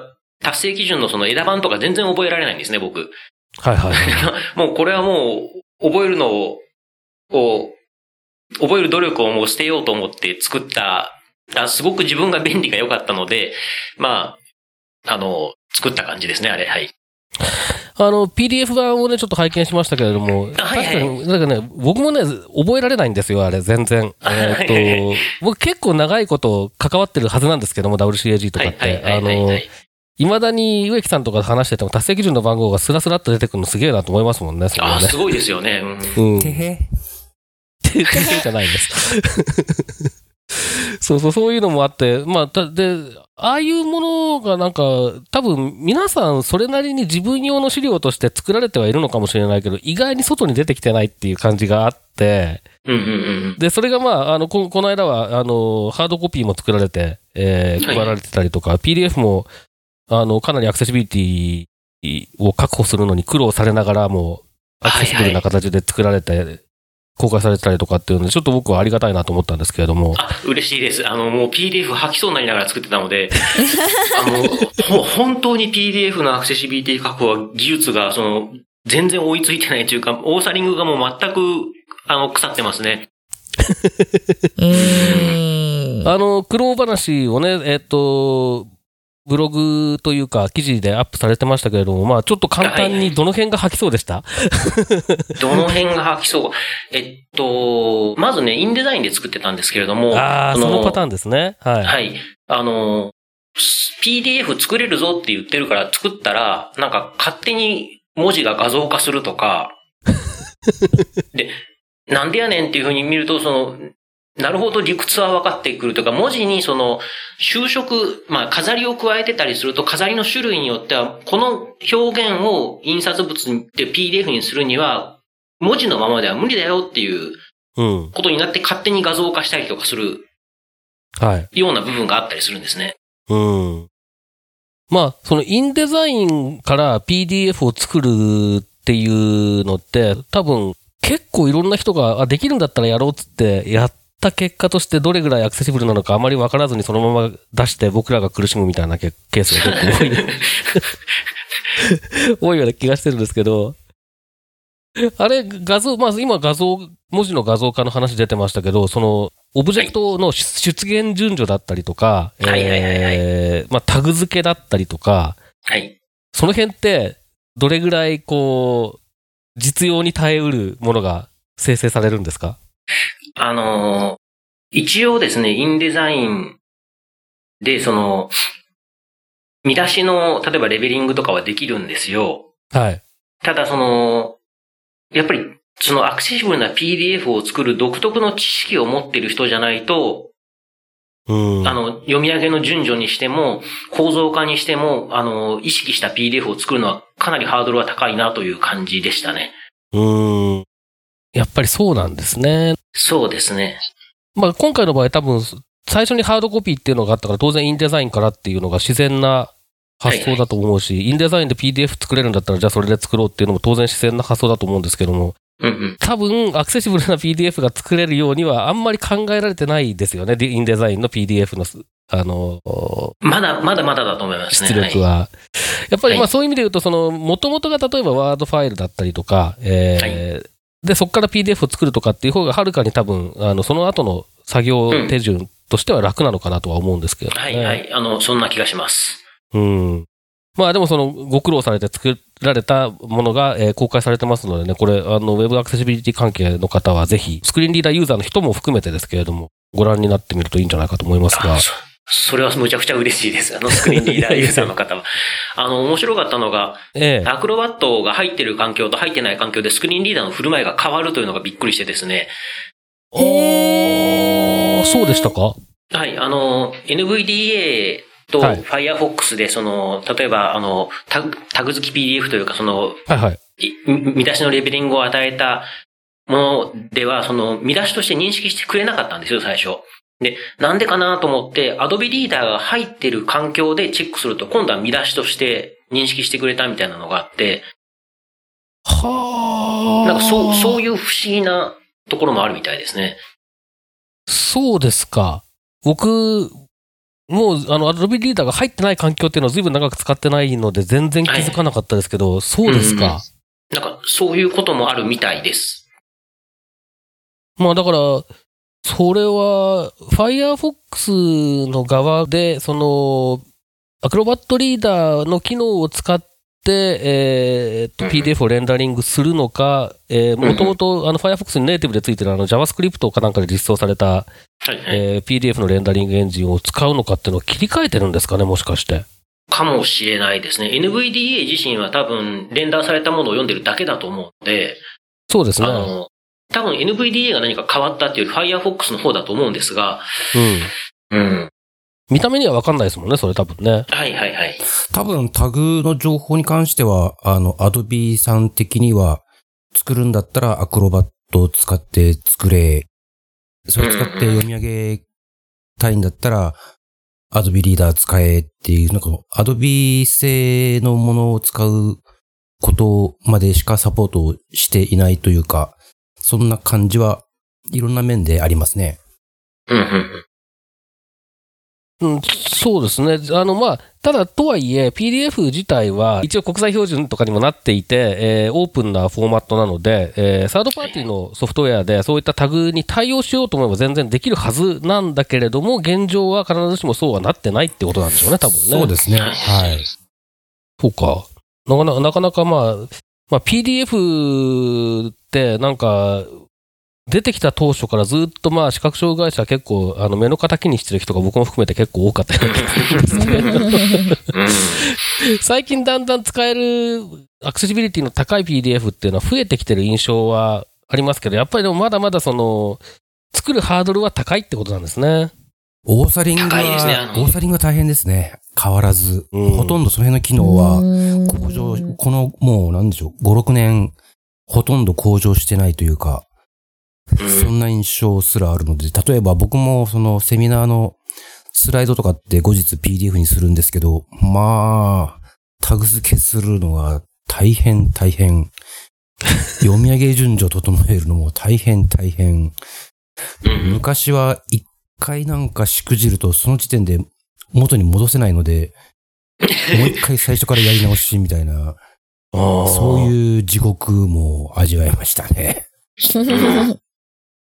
達成基準のその枝番とか全然覚えられないんですね、僕。
はいはい。[LAUGHS]
もうこれはもう、覚えるのを、を覚える努力をもう捨てようと思って作った、あすごく自分が便利が良かったので、まあ、あの、作った感じですね、あれ、はい。
あの、PDF 版をね、ちょっと拝見しましたけれども、確
はいはい
かに、なんかね、僕もね、覚えられないんですよ、あれ、全然。[LAUGHS] えーっと、僕結構長いこと関わってるはずなんですけども、WCAG とかって。あの
いはいはい、。
未だに植木さんとか話してても達成基準の番号がスラスラっと出てくるのすげえなと思いますもんね、そこ
ああ、
はね。
すごいですよね。うん
うん。
てへ。
ってじゃないです。[LAUGHS] [LAUGHS] そうそう、そういうのもあって、まあ、たで、ああいうものがなんか、多分皆さんそれなりに自分用の資料として作られてはいるのかもしれないけど、意外に外に出てきてないっていう感じがあって。で、それがまあ、あの、ここの間は、あの、ハードコピーも作られて、えー
はい
配られてたりとか、PDF も、あの、かなりアクセシビリティを確保するのに苦労されながらも、アクセシブルな形で作られて、公開されてたりとかっていうので、ちょっと僕はありがたいなと思ったんですけれども、
あ、嬉しいです。あの、もう PDF 吐きそうになりながら作ってたので、[LAUGHS] あの、ほ本当に PDF のアクセシビリティ確保は技術が、その、全然追いついてないというか、オーサリングがもう全く、あの、腐ってますね。[LAUGHS]
あの、苦労話をね、えっ、と、ブログというか記事でアップされてましたけれども、まあちょっと簡単にどの辺が吐きそうでした？[LAUGHS]
どの辺が吐きそう？えっと、まずね、インデザインで作ってたんですけれども、
ああ、
その
パターンですね。はい。
はい。あの、PDF 作れるぞって言ってるから作ったら、なんか勝手に文字が画像化するとか、[LAUGHS] で、なんでやねんっていうふうに見ると、その、なるほど理屈は分かってくるとか、文字にその、修飾、まあ飾りを加えてたりすると、飾りの種類によっては、この表現を印刷物で PDF にするには、文字のままでは無理だよっていう
うん。
ことになって勝手に画像化したりとかする
はい。
ような部分があったりするんですね。
うん。まあ、そのインデザインから PDF を作るっていうのって、多分結構いろんな人が、あ、できるんだったらやろうっつってやった結果としてどれぐらいアクセシブルなのかあまりわからずにそのまま出して僕らが苦しむみたいなケケースが結構多い。多いような気がしてるんですけど、あれ、画像、まあ今画像、文字の画像化の話出てましたけど、その、オブジェクトの出出現順序だったりとか、えーまあタグ付けだったりとか、
はい。
その辺って、どれぐらいこう、実用に耐えうるものが生成されるんですか？
あのー一応ですね、インデザインで、その、見出しの、例えばレベリングとかはできるんですよ。
はい。
ただその、やっぱり、そのアクセシブルな PDF を作る独特の知識を持っている人じゃないと、
うん。
あの、読み上げの順序にしても、構造化にしても、あの、意識した PDF を作るのはかなりハードルは高いなという感じでしたね。
うん。やっぱりそうなんですね。
そうですね。
まあ今回の場合多分、最初にハードコピーっていうのがあったから当然インデザインからっていうのが自然な発想だと思うし、インデザインで PDF 作れるんだったらじゃあそれで作ろうっていうのも当然自然な発想だと思うんですけども、
うんうん。
多分アクセシブルな PDF が作れるようにはあんまり考えられてないですよね。でインデザインの PDF のす、あの、
まだ、まだまだだと思いますね。
出力は。やっぱりま
はい
あそういう意味で言うと、その、元々が例えばワードファイルだったりとか、えーで、そこから PDF を作るとかっていう方がはるかに多分、あの、その後の作業手順としては楽なのかなとは思うんですけど、ね。
はい、はい。あの、そんな気がします。
うん。まあでもその、ご苦労されて作られたものが、えー公開されてますのでね、これ、あの、ウェブアクセシビリティ関係の方はぜひ、スクリーンリーダーユーザーの人も含めてですけれども、ご覧になってみるといいんじゃないかと思いますが
あ。そそれはむちゃくちゃ嬉しいです。あの、スクリーンリーダーユーザーの方は。[LAUGHS] あの、面白かったのが、
ええ
アクロバットが入ってる環境と入ってない環境でスクリーンリーダーの振る舞いが変わるというのがびっくりしてですね。
へー
そうでしたか？
はい、あの、NVDA と
はい
Firefox で、その、例えば、あの、タグ、タグ付き PDF というか、その、
はいはい。
い見出しのレベリングを与えたものでは、その、見出しとして認識してくれなかったんですよ、最初。で、なんでかなと思って、Adobe リーダーが入ってる環境でチェックすると、今度は見出しとして認識してくれたみたいなのがあって、
はあ。
なんかそう、そういう不思議なところもあるみたいですね。
そうですか。僕、もう、あの、アドビリーダーが入ってない環境っていうのは随分長く使ってないので、全然気づかなかったですけど、そうですか。
なんか、そういうこともあるみたいです。
まあだから、それは、Firefox の側で、その、アクロバットリーダーの機能を使って、えーっと、
うん
PDF をレンダリングするのか、えー、もともと、あの、Firefox にネイティブでついてるあの、JavaScript かなんかで実装された。えー PDF のレンダリングエンジンを使うのかっていうのを切り替えてるんですかね、もしかして。
かもしれないですね。NVDA 自身は多分、レンダーされたものを読んでるだけだと思うので、
そうですね。
あの、多分 NVDA が何か変わったっていうより Firefox の方だと思うんですが、
うん。
うん。
見た目にはわかんないですもんね、それ多分ね。
はいはいはい。
多分タグの情報に関しては、あの、アドビさん的には、作るんだったらアクロバットを使って作れ。それ使って読み上げたいんだったら、アドビリーダー使えっていう、なんか、アドビ製のものを使うことまでしかサポートをしていないというか、そんな感じはいろんな面でありますね。
うんうんうん。
うん、そうですね。あの、まあ、ただ、とはいえ、PDF 自体は、一応国際標準とかにもなっていて、えーオープンなフォーマットなので、えーサードパーティーのソフトウェアで、そういったタグに対応しようと思えば全然できるはずなんだけれども、現状は必ずしもそうはなってないってことなんでしょうね、多分ね。
そうですね。はい。
そうか。なかなか、なかなかまあ、まあ、PDF ってなんか、出てきた当初からずっとまあ視覚障害者結構あの目の敵にしてる人が僕も含めて結構多かったような気がするんですけど。
うん。
最近だん。だん。使えるアクセシビリティの高い PDF っていうのは増えてきてる印象はありますけど、やっぱりでもまだまだその、作るハードルは高いってことなん。ですね。
オーサリング
高いですねあ
は、
の
オーサリングは大変ですね。変わらず。
うん
ほとんどその辺の機能は、
うん
向上、このもうなんでしょう、5、6年、ほとんど向上してないというか、そんな印象すらあるので、例えば僕もそのセミナーのスライドとかって後日 PDF にするんですけど、まあ、タグ付けするのが大変大変。読み上げ順序整えるのも大変大変。
うん。
昔は一回なんかしくじるとその時点で元に戻せないので、[LAUGHS] もう一回最初からやり直しみたいな、そう
う。
いう地獄も味わいましたね。[LAUGHS]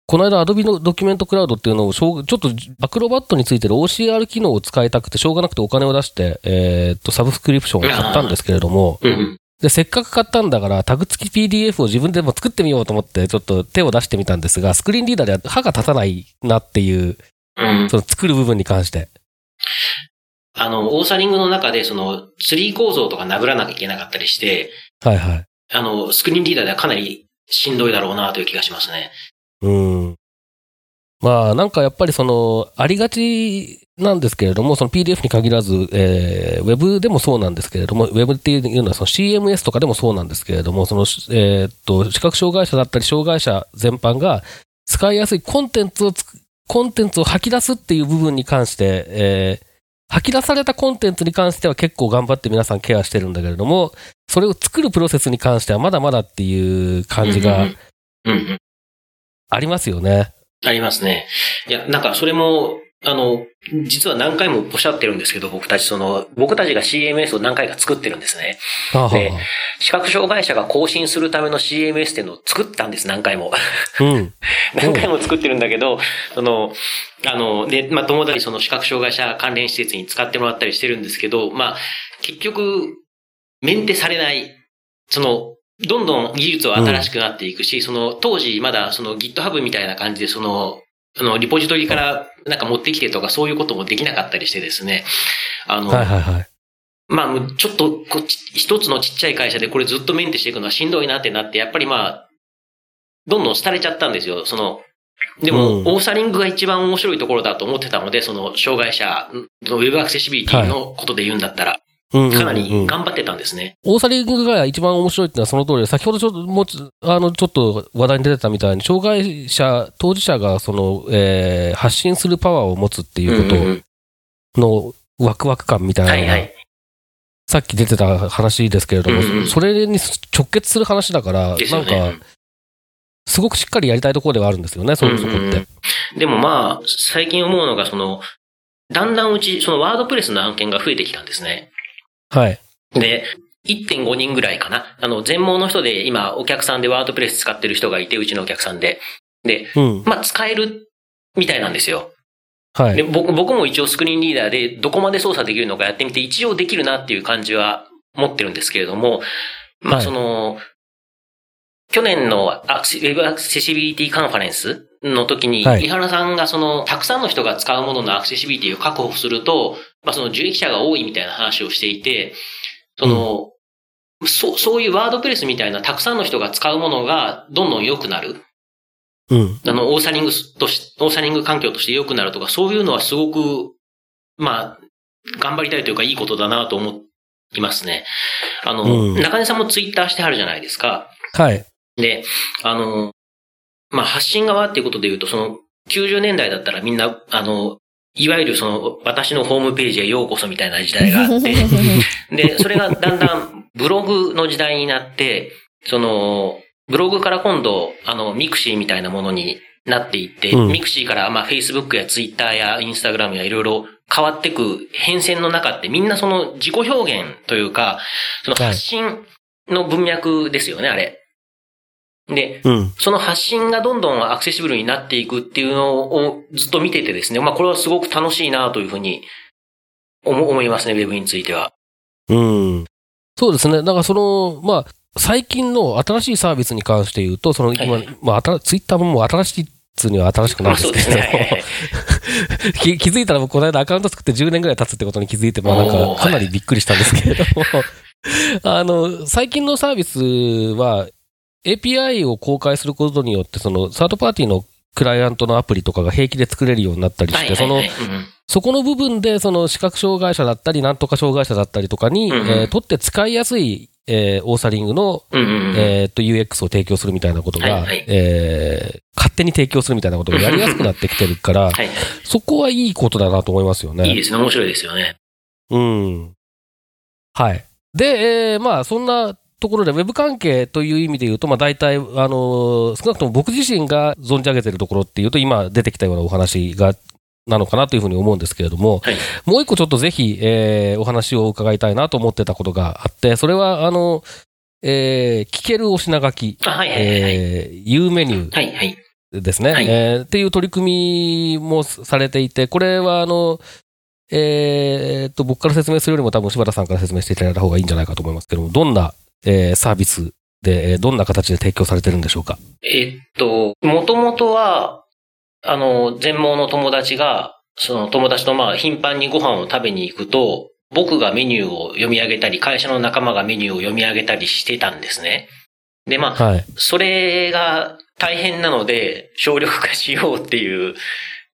この間、Adobe のドキュメントクラウドっていうのをちょっとアクロバットについてる OCR 機能を使いたくて、しょうがなくてお金を出して、えーっと、サブスクリプションを買ったんですけれども、
うん。
で、せっかく買ったんだから、タグ付き PDF を自分でも作ってみようと思って、ちょっと手を出してみたんですが、スクリーンリーダーでは歯が立たないなっていう、
うん。
その作る部分に関して。
あの、オーサリングの中で、その、ツリー構造とか殴らなきゃいけなかったりして、
はいはい。
あの、スクリーンリーダーではかなりしんどいだろうなという気がしますね。
うん。まあ、なんかやっぱりその、ありがちなんですけれども、その PDF に限らず、えー、ウェブでもそうなんですけれども、ウェブっていうのはその CMS とかでもそうなんですけれども、その、えーっと、視覚障害者だったり、障害者全般が使いやすいコンテンツをつく、コンテンツを吐き出すっていう部分に関して、えー吐き出されたコンテンツに関しては結構頑張って皆さんケアしてるんだけれども、それを作るプロセスに関してはまだまだっていう感じが。ありますよね。
ありますね。いや、なんかそれも、あの、実は何回もおっしゃってるんですけど、僕たちその、僕たちが CMS を何回か作ってるんですね。
はあはあ
で視覚障害者が更新するための CMS っていうのを作ったんです、何回も。[LAUGHS]
うん。
何回も作ってるんだけど、その、あの、で、まあ、友達その視覚障害者関連施設に使ってもらったりしてるんですけど、まあ、結局、メンテされない、その、どんどん技術は新しくなっていくし、その、当時まだその GitHub みたいな感じで、その、あの、リポジトリからなんか持ってきてとかそういうこともできなかったりしてですね、あの、
はいはいはい。
まあ、ちょっとこっち、一つのちっちゃい会社でこれずっとメンテしていくのはしんどいなってなって、やっぱりまあ、どんどん廃れちゃったんですよ。その、でも、
うん
オーサリングが一番面白いところだと思ってたので、その、障害者のウェブアクセシビリティのことで言うんだったら、
うんうんうん
かなり頑張ってたんですね。
オーサリングが一番面白いってのはその通りで、先ほどちょっと、もあの、ちょっと話題に出てたみたいに、障害者、当事者がその、えー発信するパワーを持つっていうことのワクワク感みたいな
はいはい。
さっき出てた話ですけれども、
うんうん
それに直結する話だから、
ですよ
なん
ね。
か、すごくしっかりやりたいところではあるんですよね、そ、そこって
うんうんうん。でもまあ、最近思うのが、その、だんだんうち、そのワードプレスの案件が増えてきたんですね。
はい。
で、1.5人ぐらいかな。あの、全盲の人で今、お客さんでワードプレス使ってる人がいて、うちのお客さんで。で、
うん。
まあ、使えるみたいなんですよ。で、
はい。
僕、僕も一応スクリーンリーダーでどこまで操作できるのかやってみて、一応できるなっていう感じは持ってるんですけれども、まあ、
はい
その、去年のアクセウェブアクセシビリティカンファレンスの時に、
はい
井原さんがその、たくさんの人が使うもののアクセシビリティを確保すると、まあ、その受益者が多いみたいな話をしていて、その、そう、そういうワードプレスみたいなたくさんの人が使うものがどんどん良くなる。
うん。
あの、オーサリングとし、オーサリング環境として良くなるとか、そういうのはすごく、まあ、頑張りたいというか、いいことだなと思いますね。あの、
うん
中根さんもツイッターしてはるじゃないですか。
はい。
で、あの、まあ、発信側っていうことで言うと、その、90年代だったらみんな、あの、いわゆるその、私のホームページへようこそみたいな時代があって、[LAUGHS] で、それがだんだんブログの時代になって、その、ブログから今度、あの、 mixi みたいなものになっていって、
うん。
ミクシーから、まあ、Facebook や Twitter や Instagram やいろいろ変わってく変遷の中ってみんなその自己表現というか、その発信の文脈ですよね、あれ。で、
うん。
その発信がどんどんアクセシブルになっていくっていうのをずっと見ててですね、まあこれはすごく楽しいなというふうに思思いますね、ウェブについては。
うん。そうですね。だからその、まあ、最近の新しいサービスに関して言うと、その今、
はい
まあ、新ツイッターももう新しいっつうには新しくないんですけれど
ね [LAUGHS]
気気づいたら僕この間アカウント作って10年ぐらい経つってことに気づいて、まあなんかかなりびっくりしたんですけれども、[LAUGHS] あの、最近のサービスは API を公開することによって、そのサードパーティーのクライアントのアプリとかが平気で作れるようになったりして、そのそこの部分で、その視覚障害者だったり、なんとか障害者だったりとかに、えー取って使いやすい、えーオーサリングの、えーっと、UX を提供するみたいなことが、えー勝手に提供するみたいなことがやりやすくなってきてるから。[LAUGHS] そこはいいことだなと思いますよね。
いいですね、面白いですよね。
うん。はい。で、えーまあ、そんなところで、ウェブ関係という意味で言うと、まあ、大体、あのー少なくとも僕自身が存じ上げているところっていうと、今出てきたようなお話が、なのかなというふうに思うんですけれども、
はい
もう一個ちょっとぜひ、えーお話を伺いたいなと思ってたことがあって、それは、あの、えー聞けるお品書き、
あ、はいはいはい。
えー、U メニュー、
はいはい。
ですね。
はい
えーっていう取り組みもされていて、これはあの、えーっと、僕から説明するよりも多分柴田さんから説明していただいた方がいいんじゃないかと思いますけども、どんな、えーサービスで、えーどんな形で提供されてるんでしょうか？
えっと、もともとは、あの、全盲の友達が、その友達とまあ頻繁にご飯を食べに行くと、僕がメニューを読み上げたり、会社の仲間がメニューを読み上げたりしてたんですね。で、まあ、
はい。
それが大変なので、省力化しようっていう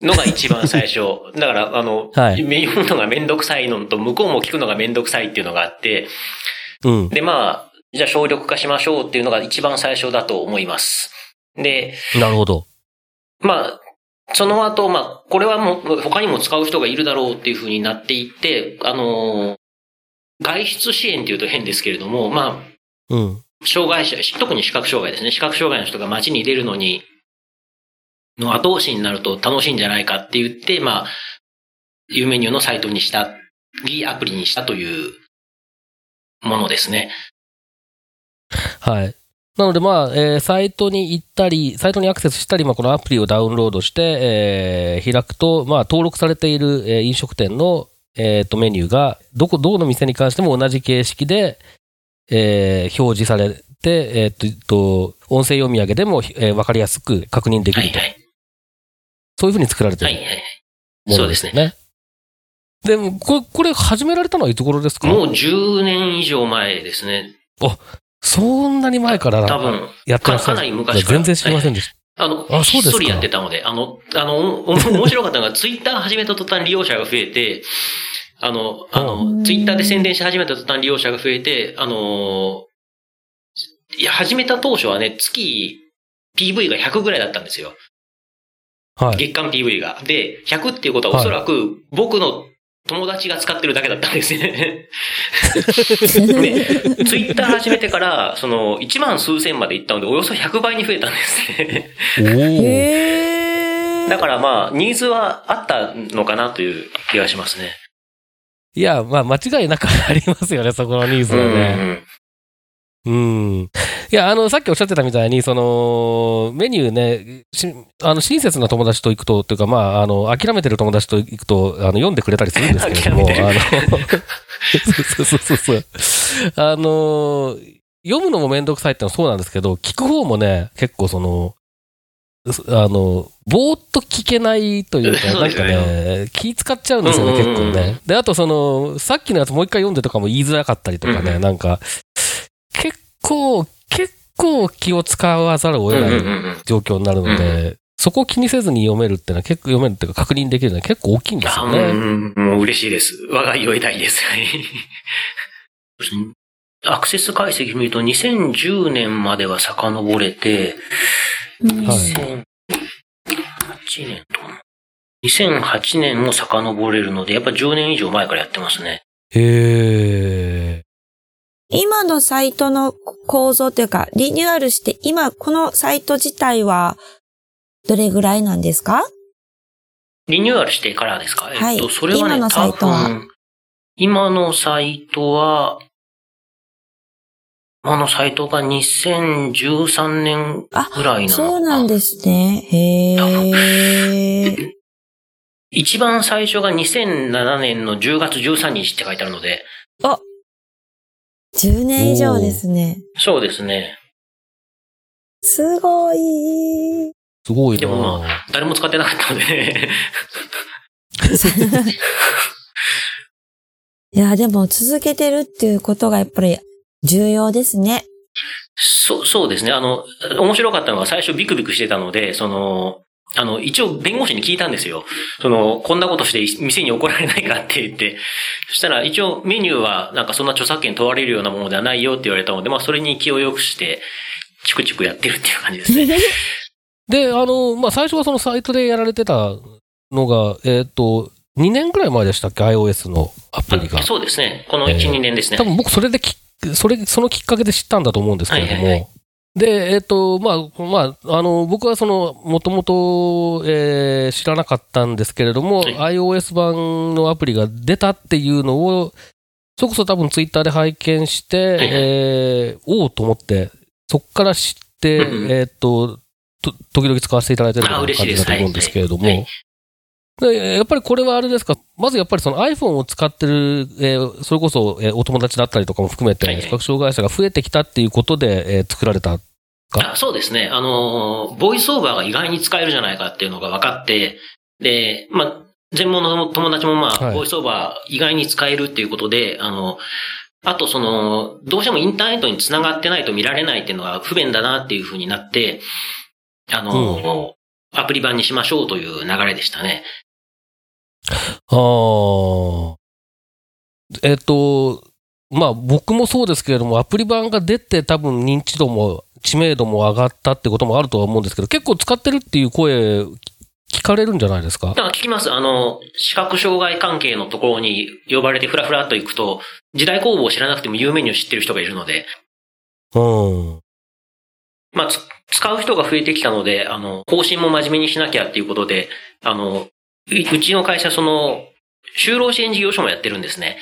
のが一番最初。[LAUGHS] だから、あの、
はい
読むのがめんどくさいのと、向こうも聞くのがめんどくさいっていうのがあって、
うん。
で、まあ、じゃあ省力化しましょうっていうのが一番最初だと思います。で、
なるほど。
まあ、その後、まあ、これはもう、他にも使う人がいるだろうっていう風になっていって、あの、外出支援っていうと変ですけれども、まあ、
うん。
障害者、特に視覚障害ですね。視覚障害の人が街に出るのに、の後押しになると楽しいんじゃないかって言って、まあ、いうメニューのサイトにしたり、アプリにしたというものですね。
はい。なので、まあ、えーサイトに行ったり、サイトにアクセスしたり、まあ、このアプリをダウンロードして、えー開くと、まあ、登録されている、えー飲食店の、えーと、メニューが、どこ、どの店に関しても同じ形式で、えー表示されて、えーっとえっと、音声読み上げでも、えかりやすく確認できると。
はいはい。
そういうふうに作られてる
はいはい。
ものですね。でも、これ、これ始められたのはいつ頃ですか？
もう10年以上前ですね。
そんなに前から
多分、
やってらっしゃる
かかなり昔から
全然知りませんでした。
あの、
あそうですか
ひっそりやってたので、あの、あの、面白かったのが、[LAUGHS] ツイッター始めた途端利用者が増えて、あの、あ
うん
の、ツイッターで宣伝し始めた途端利用者が増えて、あの、いや、始めた当初はね、月 PV が100ぐらいだったんですよ。
はい。
月間 PV が。で、100っていうことはおそらく僕の友達が使ってるだけだったんですね。[LAUGHS] で、ツイッター始めてから、その、1万数千まで行ったので、およそ100倍に増えたんですね。だからまあ、ニーズはあったのかなという気がしますね。
いや、まあ、間違いなくありますよね、そこのニーズはね。うん。いや、あの、さっきおっしゃってたみたいに、その、メニューね、しあの、親切な友達と行くと、というか、まあ、あの、諦めてる友達と行くと、あの、読んでくれたりするんですけれども、[LAUGHS] あ
諦
のそうそうそうそう。あの、読むのもめんどくさいってのはそうなんですけど、聞く方もね、結構その、すあの、ぼーっと聞けないというか、なんかね、気使っちゃうんですよね、結構ね。で、あとその、さっきのやつもう一回読んでとかも言いづらかったりとかね、なんか、結構、結構気を使わざるを
うん
得ない。状況になるので、そこを気にせずに読めるっていうのは結構読めるっていうか確認できるのは結構大きいんですよ
あ
ね。
うんもう嬉しいです。我が家を得たいです。はいアクセス解析見ると2010年までは遡れて、
うん
はい
2008年とかな。2008年も遡れるので、やっぱ10年以上前からやってますね。
へ
今のサイトの構造というか、リニューアルして、今このサイト自体は、どれぐらいなんですか？
リニューアルしてからですか？
はい
えっと、それはね、
今のサイトは。
今のサイトは、今のサイトが2013年
あ
ぐらいなのか
そうなんですね。へー。
一番最初が2007年の10月13日って書いてあるので、
10年以上ですね。
そうですね。
すごい。
ー。すごい
でも
な
まあ、誰も使ってなかったので、[LAUGHS]
いや、でも続けてるっていうことがやっぱり重要ですね。
そう、そうですね。あの、面白かったのが最初ビクビクしてたので、その、あの、一応弁護士に聞いたんですよ。その、こんなことして店に怒られないかって言って。そしたら一応メニューはなんかそんな著作権問われるようなものではないよって言われたので、まあそれに気を良くして、チクチクやってるっていう感じですね。[LAUGHS]
で、あの、まあ、最初はそのサイトでやられてたのが、えっ、と、2年くらい前でしたっけ ?iOS のアプリが。
そうですね。この1、
えー
2年ですね
多。分僕それでき、それ、そのきっかけで知ったんだと思うんですけれども。
はいはいは
で、えっ、と、まあ、まあ、あの、僕はその、もともと、えー知らなかったんですけれども、
はい。
iOS 版のアプリが出たっていうのを、それこそ多分ツイッターで拝見して、
いはい。
えーおおと思って、そこから知って、えっ、と、と、時々使わせていただいてるよう感じだと思うんですけれども、
はい。はい。
でやっぱりこれはあれですか、まずやっぱりその iPhone を使ってる、えーそれこそ、えーお友達だったりとかも含めて、視覚障害者が増えてきたっていうことで、えー作られた。
あそうですね。あの、ボイスオーバーが意外に使えるじゃないかっていうのが分かって、で、まあ、全盲の友達もまあ、
はい
ボイスオーバー意外に使えるっていうことで、あの、あとその、どうしてもインターネットに繋がってないと見られないっていうのが不便だなっていう風になって、あの、アプリ版にしましょうという流れでしたね。
ああ。えっと、まあ僕もそうですけれども、アプリ版が出て多分認知度も知名度も上がったってこともあるとは思うんですけど、結構使ってるっていう声聞かれるんじゃないですか？
だから聞きます。あの、視覚障害関係のところに呼ばれてふらふらっと行くと、時代工房を知らなくても有名に知ってる人がいるので、
うん。
まあ、つ使う人が増えてきたので、あの、更新も真面目にしなきゃっていうことで、あの、ううちの会社、その、就労支援事業所もやってるんですね。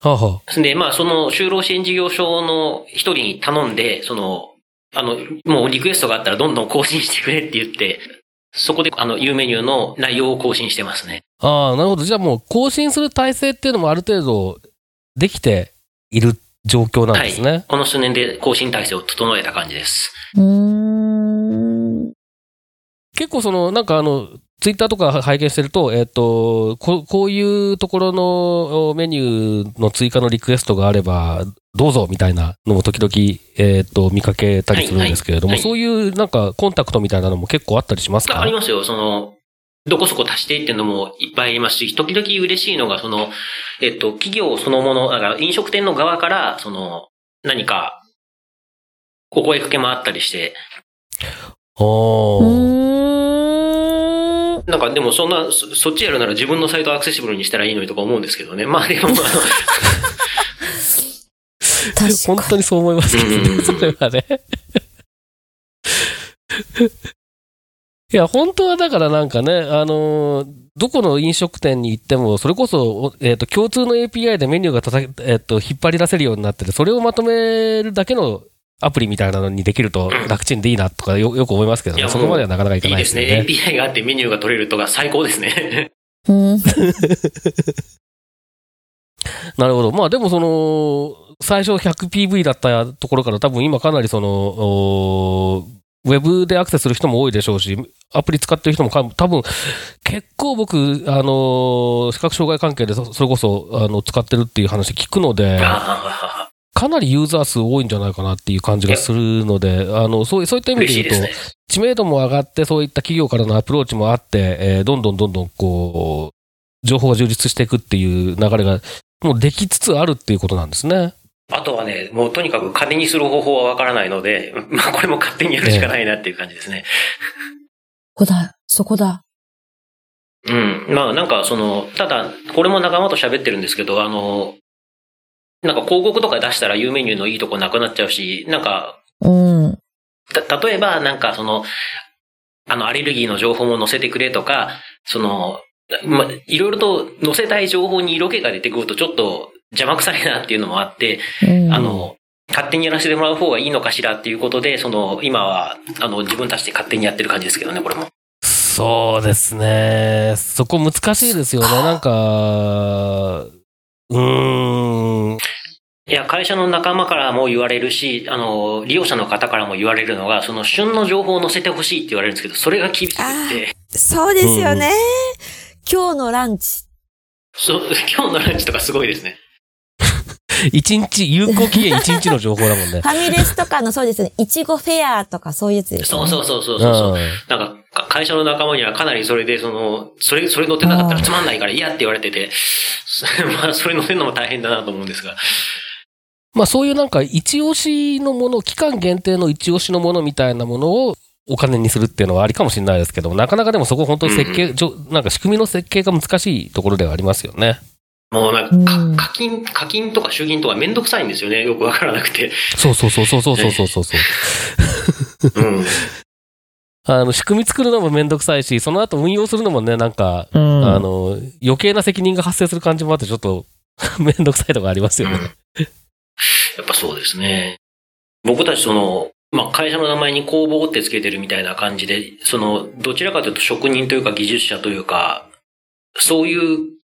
はあは
で、まあ、その就労支援事業所の一人に頼んで、その、あの、もうリクエストがあったらどんどん更新してくれって言って、そこで、あの、U メニューの内容を更新してますね。
あ。ああ、なるほど。じゃあもう更新する体制っていうのもある程度できている状況なんですね。
この数年で更新体制を整えた感じです。
うーん。
結構その、なんかあの、ツイッターとか拝見してると、えっ、とこ、こういうところのおメニューの追加のリクエストがあれば、どうぞみたいなのも時々、えっ、と、見かけたりするんですけれども、
はいはい
そういうなんかコンタクトみたいなのも結構あったりしますか？
ありますよ、その、どこそこ足してっていうのもいっぱいありますし、時々嬉しいのが、その、えっと、企業そのもの、だから飲食店の側から、その、何か、お声かけもあったりして、
おー。
うーん。
なんかでもそんな、そそっちやるなら自分のサイトをアクセシブルにしたらいいのにとか思うんですけどね。まあでも、あの、
確
本
か
当にそう思いますけどね、
うん
それはね。[LAUGHS] いや、本当はだからなんかね、あのーどこの飲食店に行っても、それこそ、おえっ、と、共通の API でメニューがたたえっ、と、引っ張り出せるようになってて、それをまとめるだけのアプリみたいなのにできると楽ちんでいいなとかよよく思いますけどね、そこまではなかなかいか
いいですす
ないでよね。
ね。API があってメニューが取れるとか最高ですね。
に。うん。
なるほど。まあでもその、最初 100PV だったところから多分今かなりその、ウェブでアクセスする人も多いでしょうし、アプリ使ってる人もか多分結構僕、あのー視覚障害関係でそそれこそ、あの、使ってるっていう話聞くので、
あ
かなりユーザー数多いんじゃないかなっていう感じがするので、あの、そうそういった意
ー
味で言うと。知名度も上がって、そういった企業からのアプローチもあって、えーどんどんどんどんこう、情報が充実していくっていう流れが、もうできつつあるっていうことなんですね。
あとはね、もうとにかく金にする方法はわからないので、[LAUGHS] まあこれも勝手にやるしかないなっていう感じですね。
ここだ、そこだ。
うん。まあなんかその、ただ、これも仲間と喋ってるんですけど、あの、なんか広告とか出したら U メニューのいいとこなくなっちゃうし、なんか、
うん。
た、例えばなんかその、あのアレルギーの情報も載せてくれとか、その、ま、いろいろと載せたい情報に色気が出てくるとちょっと邪魔くさいなっていうのもあって、
うん。
あの、勝手にやらせてもらう方がいいのかしらっていうことで、その、今は、あの、自分たちで勝手にやってる感じですけどね、これも。
そうですね。そこ難しいですよね。なんか、うーん。
いや、会社の仲間からも言われるし、あの、利用者の方からも言われるのが、その旬の情報を載せてほしいって言われるんですけど、それが厳しくって、
そうですよね。今日のランチ。
そう、[LAUGHS] 今日のランチとかすごいですね。[LAUGHS]
一日、有効期限一日の情報だもんね
フ。ァミレスとかのそうですね。いちごフェアとかそういうやつですよね。
そうそうそうそうそう。
うん
なんか、か会社の仲間にはかなりそれで、その、それ、それ載ってなかったらつまんないから嫌って言われてて、[LAUGHS] まあ、それ載せるのも大変だなと思うんですが。
まあそういうなんか一押しのもの、期間限定の一押しのものみたいなものをお金にするっていうのはありかもしれないですけども、なかなかでもそこ本当に設計、じょなんか仕組みの設計が難しいところではありますよね。
もうなんか、
うん
か課金、課金とか集金とかめんどくさいんですよね。よくわからなくて。
そうそうそうそうそうそうそうそうそう。[LAUGHS]
うん。
あの、仕組み作るのもめんどくさいし、その後運用するのもね、なんか、
うん。
あの、余計な責任が発生する感じもあって、ちょっと [LAUGHS] めんどくさいとこありますよね。
やっぱそうですね。僕たちその、まあ、会社の名前に工房ってつけてるみたいな感じで、その、どちらかというと職人というか技術者というか、そういう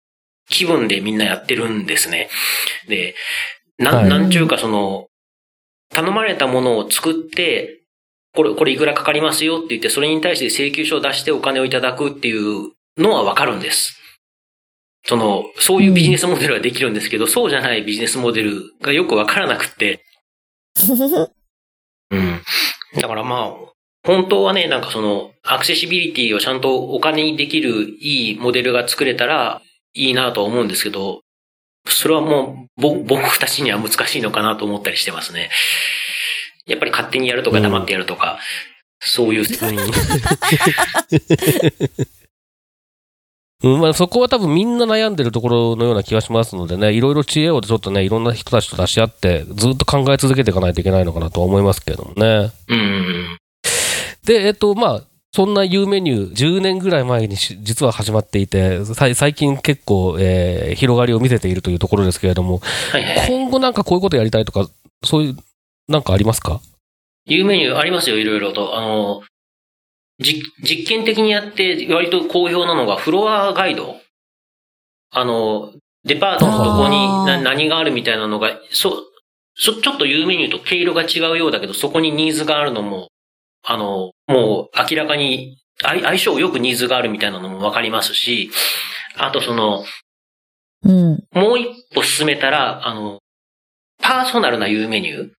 気分でみんなやってるんですね。で、な
はい
ん、なんちゅうかその、頼まれたものを作って、これ、これいくらかかりますよって言って、それに対して請求書を出してお金をいただくっていうのはわかるんです。その、そういうビジネスモデルはできるんですけど、そうじゃないビジネスモデルがよくわからなくって、[LAUGHS] うん。だからまあ、本当はね、なんかその、アクセシビリティをちゃんとお金にできるいいモデルが作れたらいいなとは思うんですけど、それはもう、ぼ、僕たちには難しいのかなと思ったりしてますね。やっぱり勝手にやるとか黙ってやるとか、そういう、[LAUGHS]
うん、まあそこは多分みんな悩んでるところのような気がしますのでね、いろいろ知恵をちょっとね、いろんな人たちと出し合って、ずっと考え続けていかないといけないのかなとは思いますけれどもね。
うん。
で、えっと、まあ、そんな U メニュー、10年ぐらい前にし実は始まっていて、最近結構、えー広がりを見せているというところですけれども、
はいはい。
今後なんかこういうことやりたいとか、そういう、なんかありますか？
いうメニューありますよ、いろいろと。あの、じ、実験的にやって割と好評なのがフロアガイド。あの、デパートのどこに何があるみたいなのが、そ、そ、ちょっというメニューと毛色が違うようだけど、そこにニーズがあるのも、あの、もう明らかに相相性よくニーズがあるみたいなのもわかりますし、あとその、
うん。
もう一歩進めたら、あの、パーソナルないうメニュ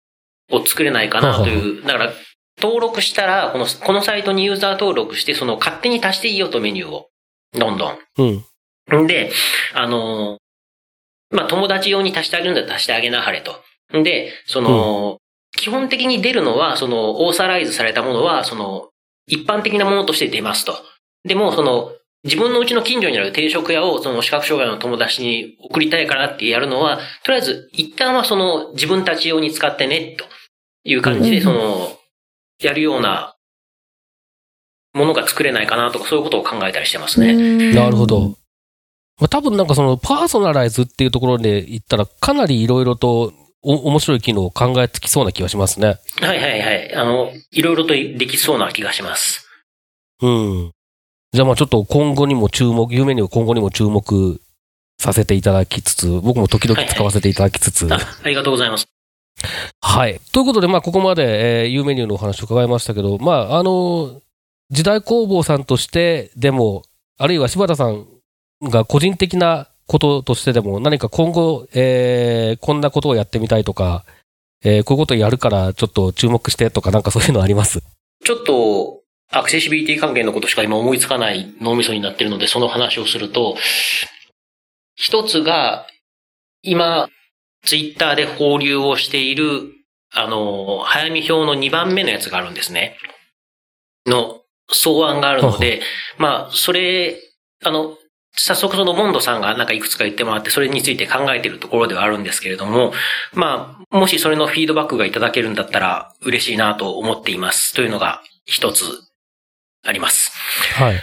ーを作れないかなという、[LAUGHS] だから、登録したら、この、このサイトにユーザー登録して、その勝手に足していいよとメニューを。どんど
うん。
ん。で、あの、まあ、友達用に足してあげるんだったら足してあげなはれと。で、その、基本的に出るのは、その、オーサライズされたものは、その、一般的なものとして出ますと。でも、その、自分のうちの近所にある定食屋をその視覚障害の友達に送りたいからってやるのは、とりあえず一旦はその自分たち用に使ってね、という感じで、
うん
その、やるようなものが作れないかなとか、そういうことを考えたりしてますね。
なるほど。。まあ、多分なんかそのパーソナライズっていうところで言ったら、かなりいろいろとお面白い機能を考えつきそうな気がしますね。
はいはいはい。あの、いろいろとできそうな気がします。
うん。じゃあまあちょっと今後にも注目、有名に今後にも注目させていただきつつ、僕も時々使わせていただきつつ、
あありがとうございます。
はい。ということで、まあ、ここまで、えー、U メニューのお話を伺いましたけど、まあ、あの、時代工房さんとしてでも、あるいは柴田さんが個人的なこととしてでも、何か今後、えー、こんなことをやってみたいとか、えー、こういうことをやるからちょっと注目してとか、なんかそういうのあります？
ちょっと、アクセシビリティ関係のことしか今思いつかない脳みそになってるので、その話をすると、一つが、今、ツイッターで放流をしている、あの、早見表の2番目のやつがあるんですね。の、草案があるので、まあ、それ、あの、早速そのモンドさんがなんかいくつか言ってもらって、それについて考えているところではあるんですけれども、まあ、もしそれのフィードバックがいただけるんだったら嬉しいなと思っています。というのが一つあります。
はい。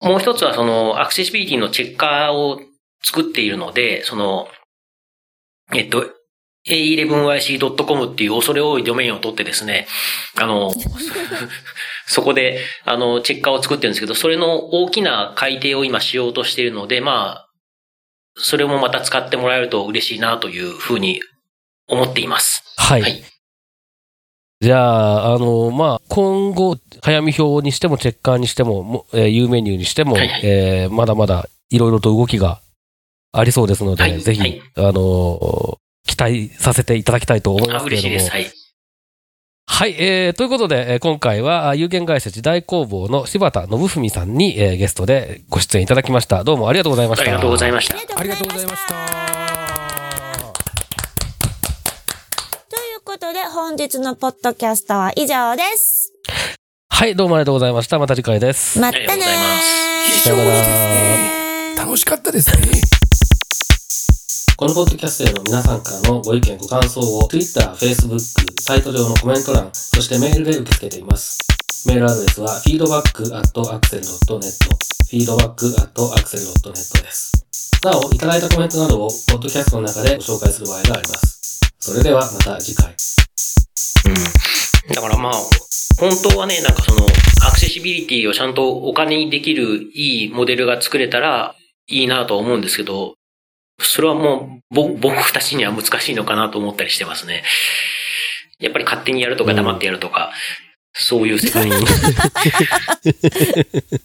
もう一つはそのアクセシビリティのチェッカーを作っているので、その、えっと、a11yc.com っていう恐れ多いドメインを取ってですね、あの、[LAUGHS] そこで、あの、チェッカーを作ってるんですけど、それの大きな改定を今しようとしているので、まあ、それもまた使ってもらえると嬉しいなというふうに思っています。
はい。
はい
じゃあ、あの、まあ、今後、早見表にしても、チェッカーにしても、もえー、U メニューにしても、
はいはい
えーまだまだいろいろと動きがありそうですので、
はい
ぜひ、
はい
あの、期待させていただきたいと思いま
あ、
すけれども。
嬉しいです。はい。
はい、えー、ということで、えー今回は、あ有限会社時代工房の柴田信文さんに、えーゲストでご出演いただきました。どうもありがとうございました。
ありがとうございました。
ありがとうございました。
ということで、本日のポッドキャストは以上です。
はい、どうもありがとうございました。また次回です。
またね
ありがとうございます
さようなら
ー。
楽しかったですね。
このポッドキャストへの皆さんからのご意見、ご感想を Twitter、Facebook、サイト上のコメント欄、そしてメールで受け付けています。メールアドレスは feedback.axel.net feedback.axel.net です。なお、いただいたコメントなどをポッドキャストの中でご紹介する場合があります。それではまた次回。
うん。だからまあ、本当はね、なんかその、アクセシビリティをちゃんとお金にできるいいモデルが作れたらいいなと思うんですけど、それはもう、ぼ、僕たちには難しいのかなと思ったりしてますね。やっぱり勝手にやるとか黙ってやるとか、そういう世界。[LAUGHS]